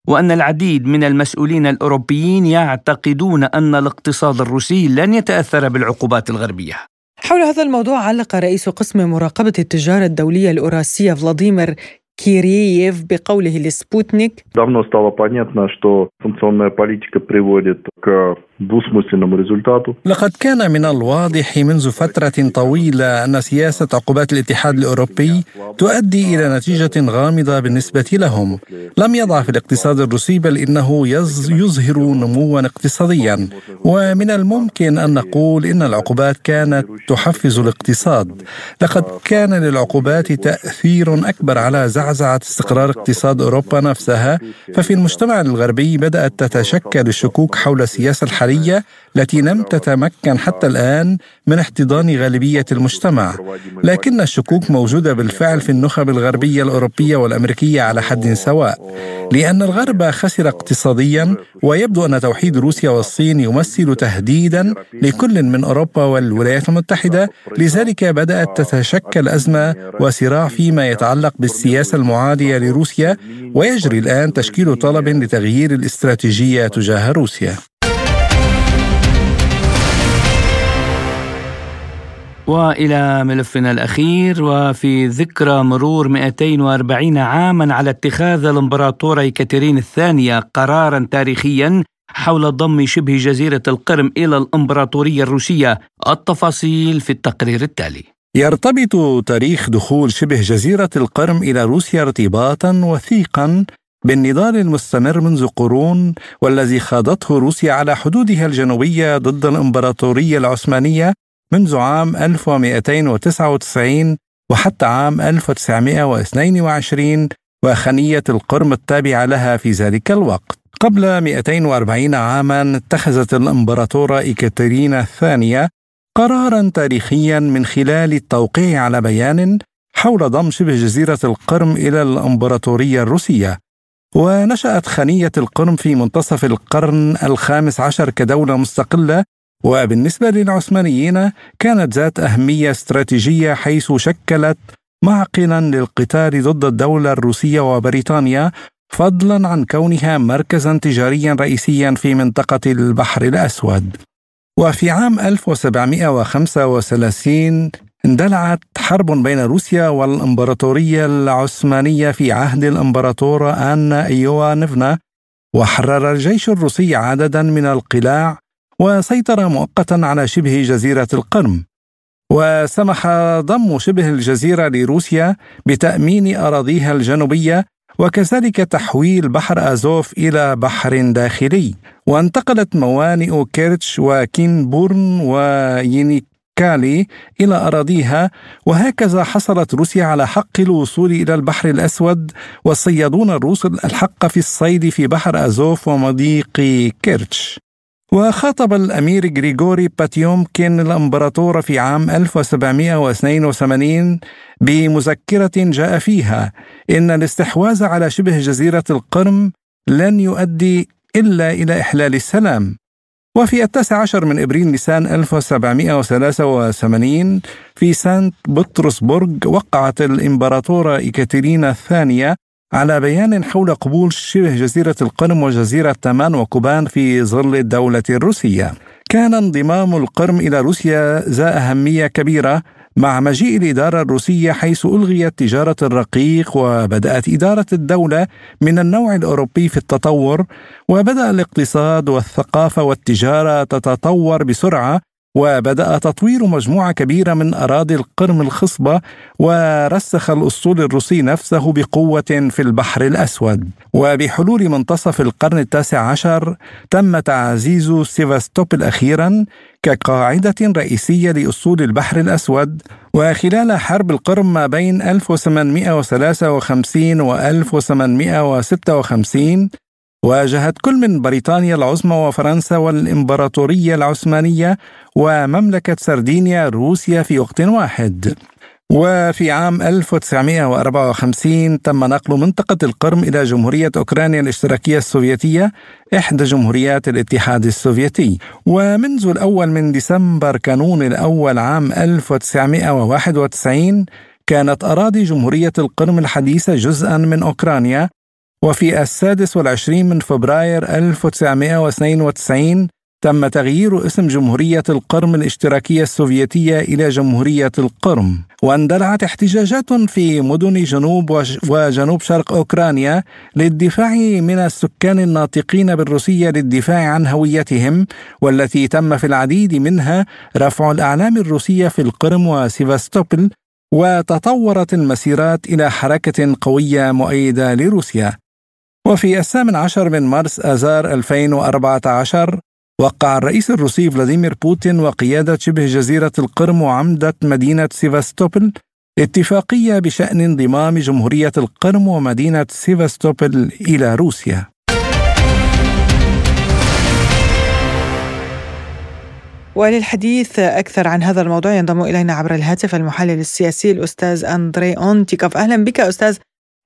وأن العديد من المسؤولين الأوروبيين يعتقدون أن الاقتصاد الروسي لن يتأثر بالعقوبات الغربية. حول هذا الموضوع علق رئيس قسم مراقبة التجارة الدولية الأوراسية فلاديمير Киреев بقوله لسبوتنيك Давно стало понятно, что санкционная политика приводит к بوسموس لقد كان من الواضح منذ فترة طويلة أن سياسة عقوبات الاتحاد الأوروبي تؤدي إلى نتيجة غامضة بالنسبة لهم. لم يضعف الاقتصاد الروسي بل إنه يظهر نموا اقتصاديا. ومن الممكن أن نقول إن العقوبات كانت تحفز الاقتصاد. لقد كان للعقوبات تأثير أكبر على زعزعة استقرار اقتصاد أوروبا نفسها. ففي المجتمع الغربي بدأت تتشكل الشكوك حول السياسة الحالية. التي لم تتمكن حتى الآن من احتضان غالبية المجتمع. لكن الشكوك موجودة بالفعل في النخب الغربية الأوروبية والأمريكية على حد سواء لأن الغرب خسر اقتصاديا ويبدو أن توحيد روسيا والصين يمثل تهديدا لكل من أوروبا والولايات المتحدة. لذلك بدأت تتشكل أزمة وصراع فيما يتعلق بالسياسة المعادية لروسيا ويجري الآن تشكيل طلب لتغيير الاستراتيجية تجاه روسيا. وإلى ملفنا الأخير وفي ذكرى مرور 240 عاما على اتخاذ الإمبراطورة يكاترين الثانية قرارا تاريخيا حول ضم شبه جزيرة القرم إلى الإمبراطورية الروسية. التفاصيل في التقرير التالي. يرتبط تاريخ دخول شبه جزيرة القرم إلى روسيا ارتباطا وثيقا بالنضال المستمر منذ قرون والذي خاضته روسيا على حدودها الجنوبية ضد الإمبراطورية العثمانية منذ عام 1299 وحتى عام 1922 وخنية القرم التابعة لها في ذلك الوقت. قبل 240 عاما اتخذت الإمبراطورة إيكاترينا الثانية قرارا تاريخيا من خلال التوقيع على بيان حول ضم شبه جزيرة القرم إلى الإمبراطورية الروسية. ونشأت خنية القرم في منتصف القرن الخامس عشر كدولة مستقلة وبالنسبة للعثمانيين كانت ذات أهمية استراتيجية حيث شكلت معقلا للقتال ضد الدولة الروسية وبريطانيا فضلا عن كونها مركزا تجاريا رئيسيا في منطقة البحر الأسود. وفي عام 1735 اندلعت حرب بين روسيا والإمبراطورية العثمانية في عهد الإمبراطورة آنا إيوانفنا وحرر الجيش الروسي عددا من القلاع وسيطر مؤقتا على شبه جزيرة القرم وسمح ضم شبه الجزيرة لروسيا بتأمين أراضيها الجنوبية وكذلك تحويل بحر أزوف إلى بحر داخلي. وانتقلت موانئ كيرتش وكينبورن وينيكالي إلى أراضيها وهكذا حصلت روسيا على حق الوصول إلى البحر الأسود والصيادون الروس الحق في الصيد في بحر أزوف ومضيق كيرتش. وخاطب الأمير غريغوري باتيومكين الإمبراطور في عام 1782 بمذكرة جاء فيها إن الاستحواذ على شبه جزيرة القرم لن يؤدي إلا إلى إحلال السلام. وفي التاسع عشر من إبريل نيسان 1783 في سانت بطرسبرغ وقعت الإمبراطورة إكاترينا الثانية على بيان حول قبول شبه جزيرة القرم وجزيرة تامان وكوبان في ظل الدولة الروسية. كان انضمام القرم إلى روسيا ذا أهمية كبيرة مع مجيء الإدارة الروسية حيث ألغيت تجارة الرقيق وبدأت إدارة الدولة من النوع الأوروبي في التطور وبدأ الاقتصاد والثقافة والتجارة تتطور بسرعة وبدأ تطوير مجموعة كبيرة من أراضي القرم الخصبة ورسخ الأسطول الروسي نفسه بقوة في البحر الأسود. وبحلول منتصف القرن التاسع عشر تم تعزيز سيفاستوبل أخيرا كقاعدة رئيسية لأسطول البحر الأسود. وخلال حرب القرم ما بين 1853 و 1856 واجهت كل من بريطانيا العظمى وفرنسا والإمبراطورية العثمانية ومملكة سردينيا روسيا في وقت واحد. وفي عام 1954 تم نقل منطقة القرم إلى جمهورية أوكرانيا الاشتراكية السوفيتية إحدى جمهوريات الاتحاد السوفيتي. ومنذ الأول من ديسمبر كانون الأول عام 1991 كانت أراضي جمهورية القرم الحديثة جزءا من أوكرانيا. وفي السادس والعشرين من فبراير 1992 تم تغيير اسم جمهورية القرم الاشتراكية السوفيتية إلى جمهورية القرم واندلعت احتجاجات في مدن جنوب وجنوب شرق أوكرانيا للدفاع من السكان الناطقين بالروسية للدفاع عن هويتهم والتي تم في العديد منها رفع الأعلام الروسية في القرم وسيفاستوبل وتطورت المسيرات إلى حركة قوية مؤيدة لروسيا. وفي الثامن عشر من مارس آذار 2014 وقع الرئيس الروسي فلاديمير بوتين وقيادة شبه جزيرة القرم وعمدة مدينة سيفاستوبل اتفاقية بشأن انضمام جمهورية القرم ومدينة سيفاستوبل إلى روسيا. وللحديث أكثر عن هذا الموضوع ينضم إلينا عبر الهاتف المحلل السياسي الأستاذ أندري أونتيكوف أهلا بك أستاذ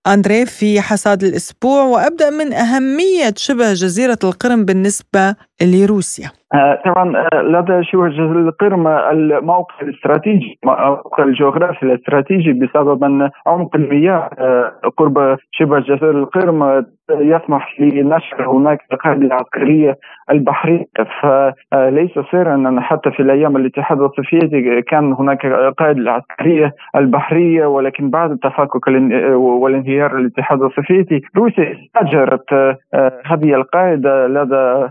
أندري في حصاد الأسبوع وأبدأ من أهمية شبه جزيرة القرم بالنسبة لروسيا. آه، طبعا آه، لدى شبه جزيرة القرم الموقع الاستراتيجي الموقع الجغرافي الاستراتيجي بسبب أن عمق المياه آه، قرب شبه جزيرة القرم يسمح لنشر هناك القاعدة العسكرية البحرية. فليس سرا أن حتى في الأيام الاتحاد السوفيتي كان هناك قاعدة العسكرية البحرية ولكن بعد التفكك والانهيار الاتحاد السوفيتي روسيا استأجرت هذه القاعدة لدى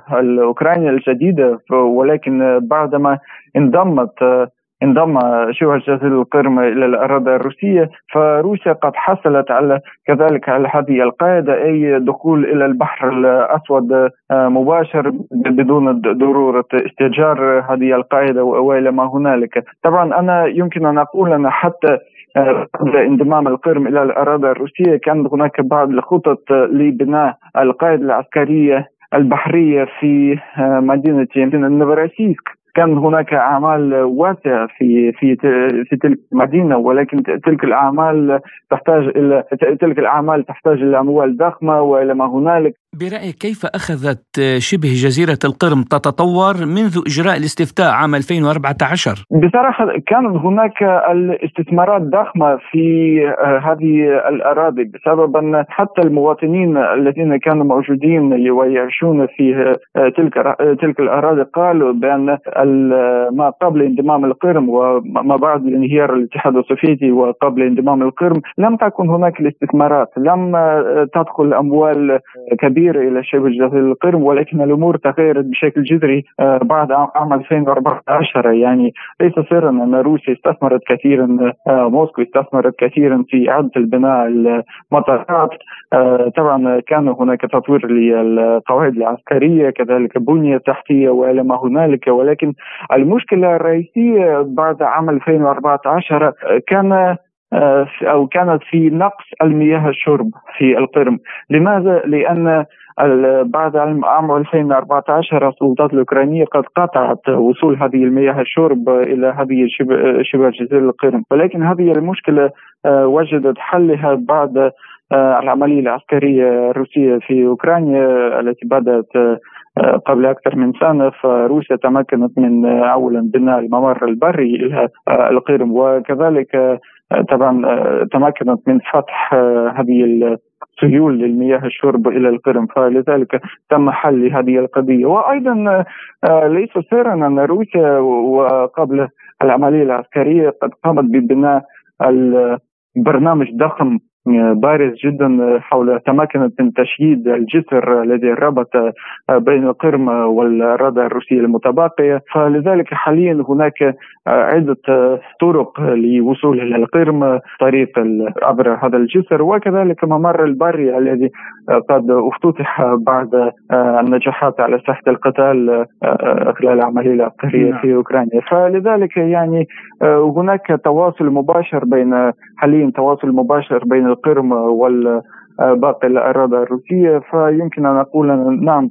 أوكرانيا الجديدة ولكن بعدما انضمت انضم شبه جزيرة القرم إلى الأراضي الروسية فروسيا قد حصلت على كذلك على هذه القاعدة أي دخول إلى البحر الأسود آه، مباشر بدون ضرورة استئجار هذه القاعدة وإلى ما هنالك. طبعا أنا يمكن أن أقول أن حتى آه، قبل انضمام القرم إلى الأراضي الروسية كان هناك بعض الخطط لبناء القاعدة العسكرية البحرية في آه، مدينة نوفورosiysk كان هناك أعمال واسعة في في في تلك المدينة ولكن تلك الأعمال تحتاج إلى تلك الأعمال تحتاج إلى أموال ضخمة وإلى ما هنالك برأيك كيف أخذت شبه جزيرة القرم تتطور منذ إجراء الاستفتاء عام 2014؟ بصراحة كان هناك الاستثمارات ضخمة في آه، هذه الأراضي بسبب أن حتى المواطنين الذين كانوا موجودين ويعيشون في آه، تلك تلك الأراضي قالوا بأن ما قبل انضمام القرم وما بعد انهيار الاتحاد السوفيتي وقبل انضمام القرم لم تكن هناك الاستثمارات لم تدخل أموال كبيرة كبيرة إلى شبه جزيرة القرم ولكن الأمور تغيرت بشكل جذري آه، بعد عام 2014 يعني ليس سرا أن روسيا استثمرت كثيرا آه، موسكو استثمرت كثيرا في إعادة البناء المطارات. آه، طبعا كان هناك تطوير للقواعد العسكرية كذلك بنية تحتية وإلى ما هنالك ولكن المشكلة الرئيسية بعد عام 2014 كان أو كانت في نقص المياه الشرب في القرم، لماذا؟ لأن بعد عام 2014 السلطات الأوكرانية قد قطعت وصول هذه المياه الشرب إلى هذه شبه جزيرة القرم ولكن هذه المشكلة وجدت حلها بعد العملية العسكرية الروسية في أوكرانيا التي بدأت قبل أكثر من سنة فروسيا تمكنت من أولا بناء الممر البري إلى القرم وكذلك طبعا تمكنت من فتح هذه السيول للمياه الشرب إلى القرم فلذلك تم حل هذه القضية. وأيضا ليس سرا أن روسيا وقبل العملية العسكرية قد قامت ببناء برنامج ضخم بارز جدا حول تمكنت من تشييد الجسر الذي ربط بين القرم والردى الروسية المتبقية فلذلك حاليا هناك عدة طرق للوصول إلى القرم طريق عبر هذا الجسر. وكذلك ممر البري الذي قد افتتح بعد النجاحات على ساحة القتال خلال العملية العسكرية في أوكرانيا. فلذلك يعني هناك تواصل مباشر بين حاليا تواصل مباشر بين القرم وال باقي الأراضي الروسية فيمكن أن أقول نعم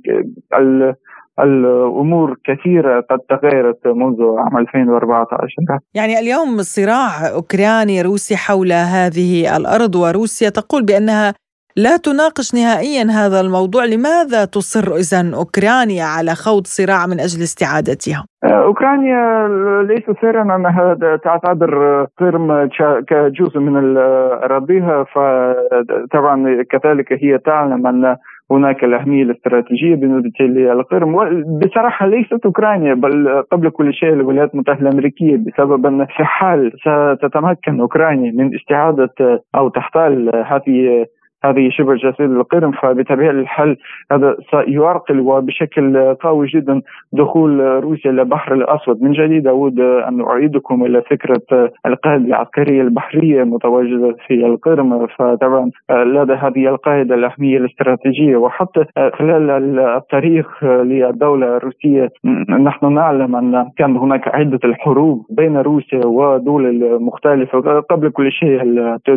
الأمور كثيرة قد تغيرت منذ عام 2014 يعني اليوم صراع اوكراني روسي حول هذه الأرض وروسيا تقول بأنها لا تناقش نهائيا هذا الموضوع لماذا تصر إذا أوكرانيا على خوض صراع من أجل استعادتها؟ أوكرانيا ليس سرا أنها تعتبر قرم كجزء من أراضيها فطبعا كذلك هي تعلم أن هناك الأهمية الاستراتيجية بالنسبة للقرم بصراحة ليست أوكرانيا بل قبل كل شيء الولايات المتحدة الأمريكية بسبب أن في حال ستتمكن أوكرانيا من استعادة أو تحتل هذه هذه شبه جزيرة القرم فبطبيعة الحال هذا سيعرقل وبشكل قوي جدا دخول روسيا إلى البحر الأسود. من جديد أود أن أعيدكم إلى فكرة القاعدة العسكرية البحرية المتواجدة في القرم فطبعا لدى هذه القاعدة الأهمية الاستراتيجية وحتى خلال التاريخ للدولة الروسية نحن نعلم أن كان هناك عدة الحروب بين روسيا ودول مختلفة قبل كل شيء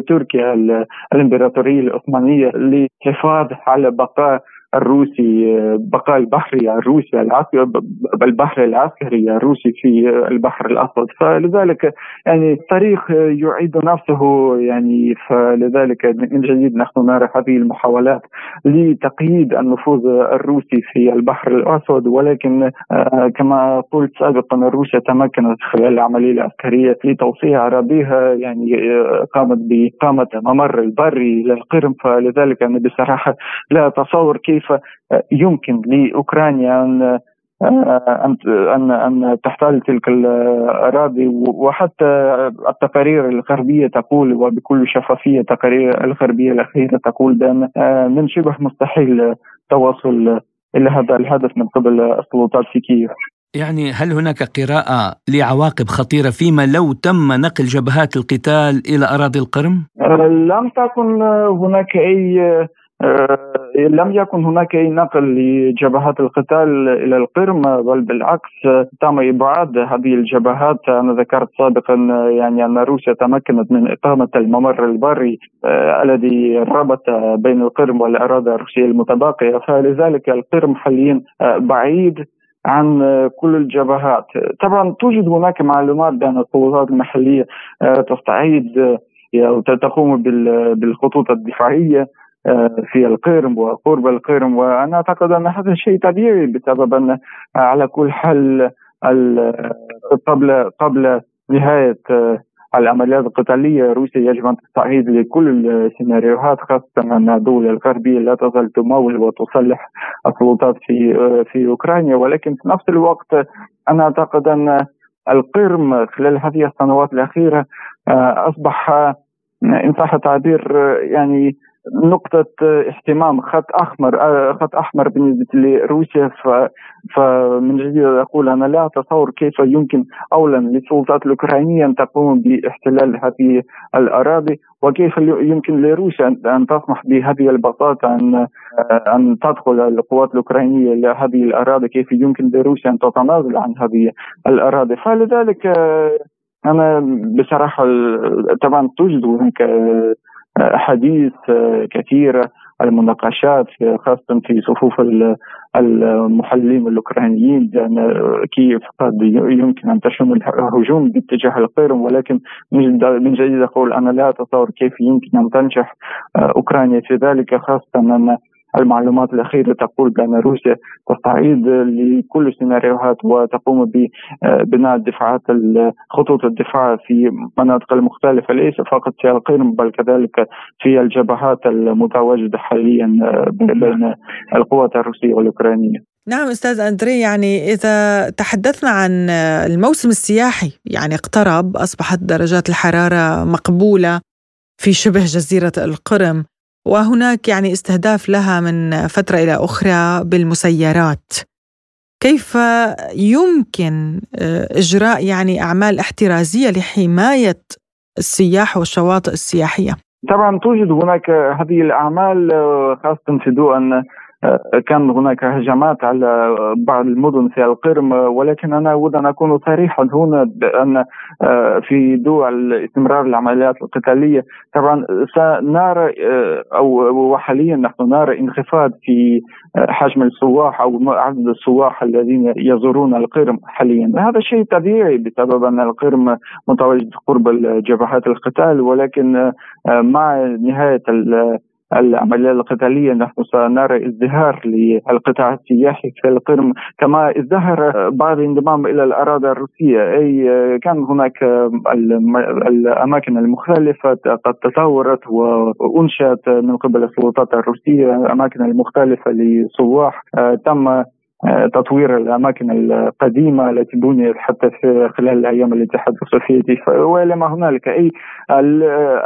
تركيا الإمبراطورية العثمانية العثمانية للحفاظ على بقاء الروسي بقاء البحري الروسي البحر العسكري الروسي في البحر الأسود. فلذلك يعني التاريخ يعيد نفسه يعني فلذلك من جديد نحن نرى هذه المحاولات لتقييد النفوذ الروسي في البحر الأسود. ولكن آه، كما قلت سابقا روسيا تمكنت خلال العملية العسكرية لتوسيع اراضيها يعني آه، قامت بإقامة ممر البري للقرم فلذلك أنا بصراحة لا أتصور كيف كيف يمكن لأوكرانيا أن أن أن أن تحتل تلك الأراضي وحتى التقارير الغربية تقول وبكل شفافية التقارير الغربية الأخيرة تقول بأن من شبه مستحيل التوصل إلى هذا الهدف من قبل السلطات في كييف. يعني هل هناك قراءة لعواقب خطيرة فيما لو تم نقل جبهات القتال إلى أراضي القرم؟ لم تكن هناك أي لم يكن هناك أي نقل لجبهات القتال إلى القرم بل بالعكس تم إبعاد هذه الجبهات. أنا ذكرت سابقا يعني أن روسيا تمكنت من إقامة الممر البري آه، الذي ربط بين القرم والأراضي الروسية المتبقية. فلذلك القرم حاليا آه، بعيد عن كل الجبهات. طبعا توجد هناك معلومات بأن السلطات المحلية تستعيد أو تقوم بالخطوط الدفاعية. آه، في القرم وقرب القرم وأنا أعتقد أن هذا شيء طبيعي بسبب أن على كل حال قبل قبل نهاية آه، العمليات القتالية روسيا يجب أن تستعيد لكل السيناريوهات خاصة أن الدول الغربية لا تزال تمول وتصلح السلطات في آه، في أوكرانيا. ولكن في نفس الوقت أنا أعتقد أن القرم خلال هذه السنوات الأخيرة أصبح إن صح التعبير يعني نقطة اهتمام خط أحمر آه، خط أحمر بالنسبة لروسيا فمن جديد أقول أنا لا أتصور كيف يمكن أولا للسلطات الأوكرانية أن تقوم باحتلال هذه الأراضي وكيف يمكن لروسيا أن تسمح بهذه البساطة أن آه، أن تدخل القوات الأوكرانية إلى هذه الأراضي كيف يمكن لروسيا أن تتنازل عن هذه الأراضي. فلذلك آه، أنا بصراحة طبعا توجد هناك أحاديث كثيرة المناقشات خاصة في صفوف المحللين الأوكرانيين لأن كييف قد يمكن أن تشن الهجوم باتجاه القرم ولكن من جديد أقول أنا لا أتصور كيف يمكن أن تنجح أوكرانيا في ذلك خاصة أن المعلومات الأخيرة تقول بأن روسيا تستعيد لكل السيناريوهات وتقوم ببناء الدفاعات خطوط الدفاع في مناطق المختلفة ليس فقط في القرم بل كذلك في الجبهات المتواجدة حاليا بين القوات الروسية والأوكرانية. نعم أستاذ أندري يعني إذا تحدثنا عن الموسم السياحي يعني اقترب أصبحت درجات الحرارة مقبولة في شبه جزيرة القرم. وهناك يعني استهداف لها من فترة إلى أخرى بالمسيرات. كيف يمكن آه، إجراء يعني أعمال احترازية لحماية السياح والشواطئ السياحية؟ طبعا توجد هناك هذه الأعمال آه، خاصة في دول كان هناك هجمات على بعض المدن في القرم ولكن أنا أود أن أكون صريحا هنا بأن آه، في دول استمرار العمليات القتالية طبعا سنرى آه، أو وحاليا نحن نرى انخفاض في آه، حجم السواح أو عدد السواح الذين يزورون القرم حاليا. هذا شيء طبيعي بسبب أن القرم متواجد قرب جبهات القتال ولكن مع نهاية العملية القتالية نحن سنرى ازدهار للقطاع السياحي في القرم. كما ازدهر بعد الانضمام إلى الأراضي الروسية أي كان هناك الأماكن المختلفة قد تطورت وأنشأت من قبل السلطات الروسية الأماكن المختلفة للسواح تم تطوير الأماكن القديمة التي بنيت حتى في خلال أيام الاتحاد السوفيتي ولما هنالك أي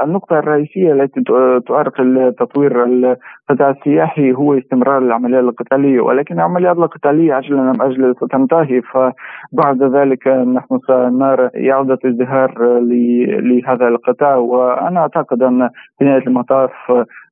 النقطة الرئيسية التي تؤرق تطوير القطاع السياحي هو استمرار العمليات القتالية. ولكن العمليات القتالية اجلا أم اجلا ستنتهي. فبعد ذلك نحن سنرى إعادة ازدهار لهذا القطاع. وأنا أعتقد أن في نهايه المطاف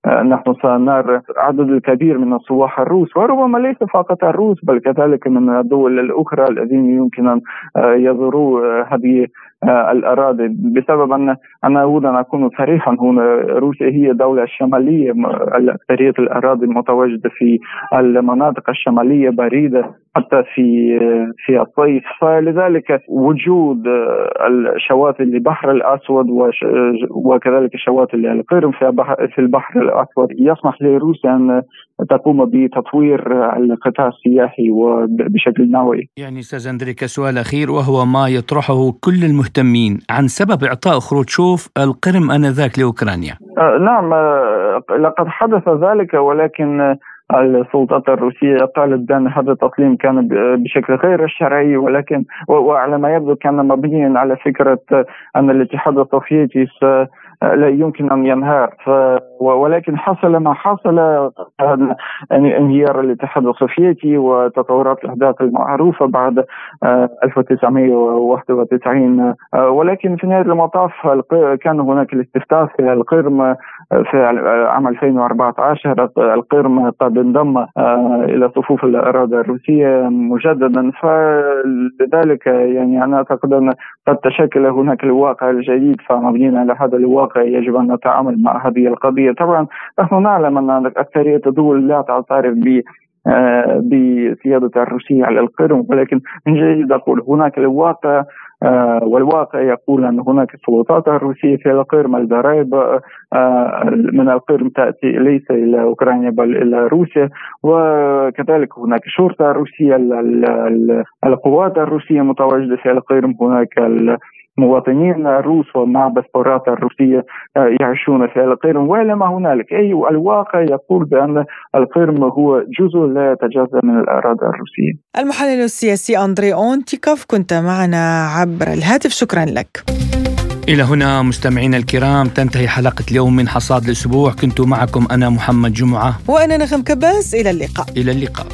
نحن سنرى عدد الكبير من السواح الروس وربما ليس فقط الروس بل كذلك من الدول الأخرى الذين يمكن أن يزوروا هذه الأراضي. بسبب أن أنا أود أن أكون صريحا هنا روسيا هي الدولة الشمالية أكثرية الأراضي المتواجدة في المناطق الشمالية باردة حتى في في الصيف. فلذلك وجود الشواطئ للبحر الأسود وكذلك الشواطئ للقرم في البحر الأسود يسمح لروسيا أن تقوم بتطوير القطاع السياحي وبشكل نوعي. يعني أستاذ أندري كسؤال أخير وهو ما يطرحه كل المهتمين عن سبب إعطاء خروتشوف القرم آنذاك لأوكرانيا. آه نعم آه لقد حدث ذلك ولكن السلطات الروسية قالت بأن هذا التسليم كان بشكل غير شرعي ولكن وعلى ما يبدو كان مبنيا على فكرة أن الاتحاد السوفيتي لا يمكن أن ينهار. ولكن حصل ما حصل يعني انهيار الاتحاد السوفيتي وتطورات الأحداث المعروفة بعد 1991 آه، آه، ولكن في نهاية المطاف كان هناك الاستفتاء في القرم في عام 2014 القرم قد انضم إلى صفوف الاراضي الروسية مجددا. فلذلك يعني أنا أعتقد أن قد تشكل هناك الواقع الجديد فمبنيين على هذا الواقع يجب أن نتعامل مع هذه القضية. طبعا نحن نعلم أن أكثرية الدول لا تعترف ب آه، بسيادة الروسية على القرم ولكن من جديد أقول هناك الواقع والواقع يقول أن هناك السلطات الروسية في القرم الضرائب آه، من القرم تأتي ليس إلى أوكرانيا بل إلى روسيا. وكذلك هناك شرطة روسية القوات الروسية متواجدة في القرم هناك مواطنين روس ومع باسبورات الروسية آه، يعيشون في القرم ولا ما هنالك أي الواقع يقول بأن القرم هو جزء لا يتجزأ من الأراضي الروسية. المحلل السياسي أندري أونتيكوف كنت معنا عبر الهاتف. شكرا لك. إلى هنا مستمعينا الكرام تنتهي حلقة اليوم من حصاد الأسبوع. كنت معكم أنا محمد جمعة. وأنا نغم كباس إلى اللقاء. إلى اللقاء.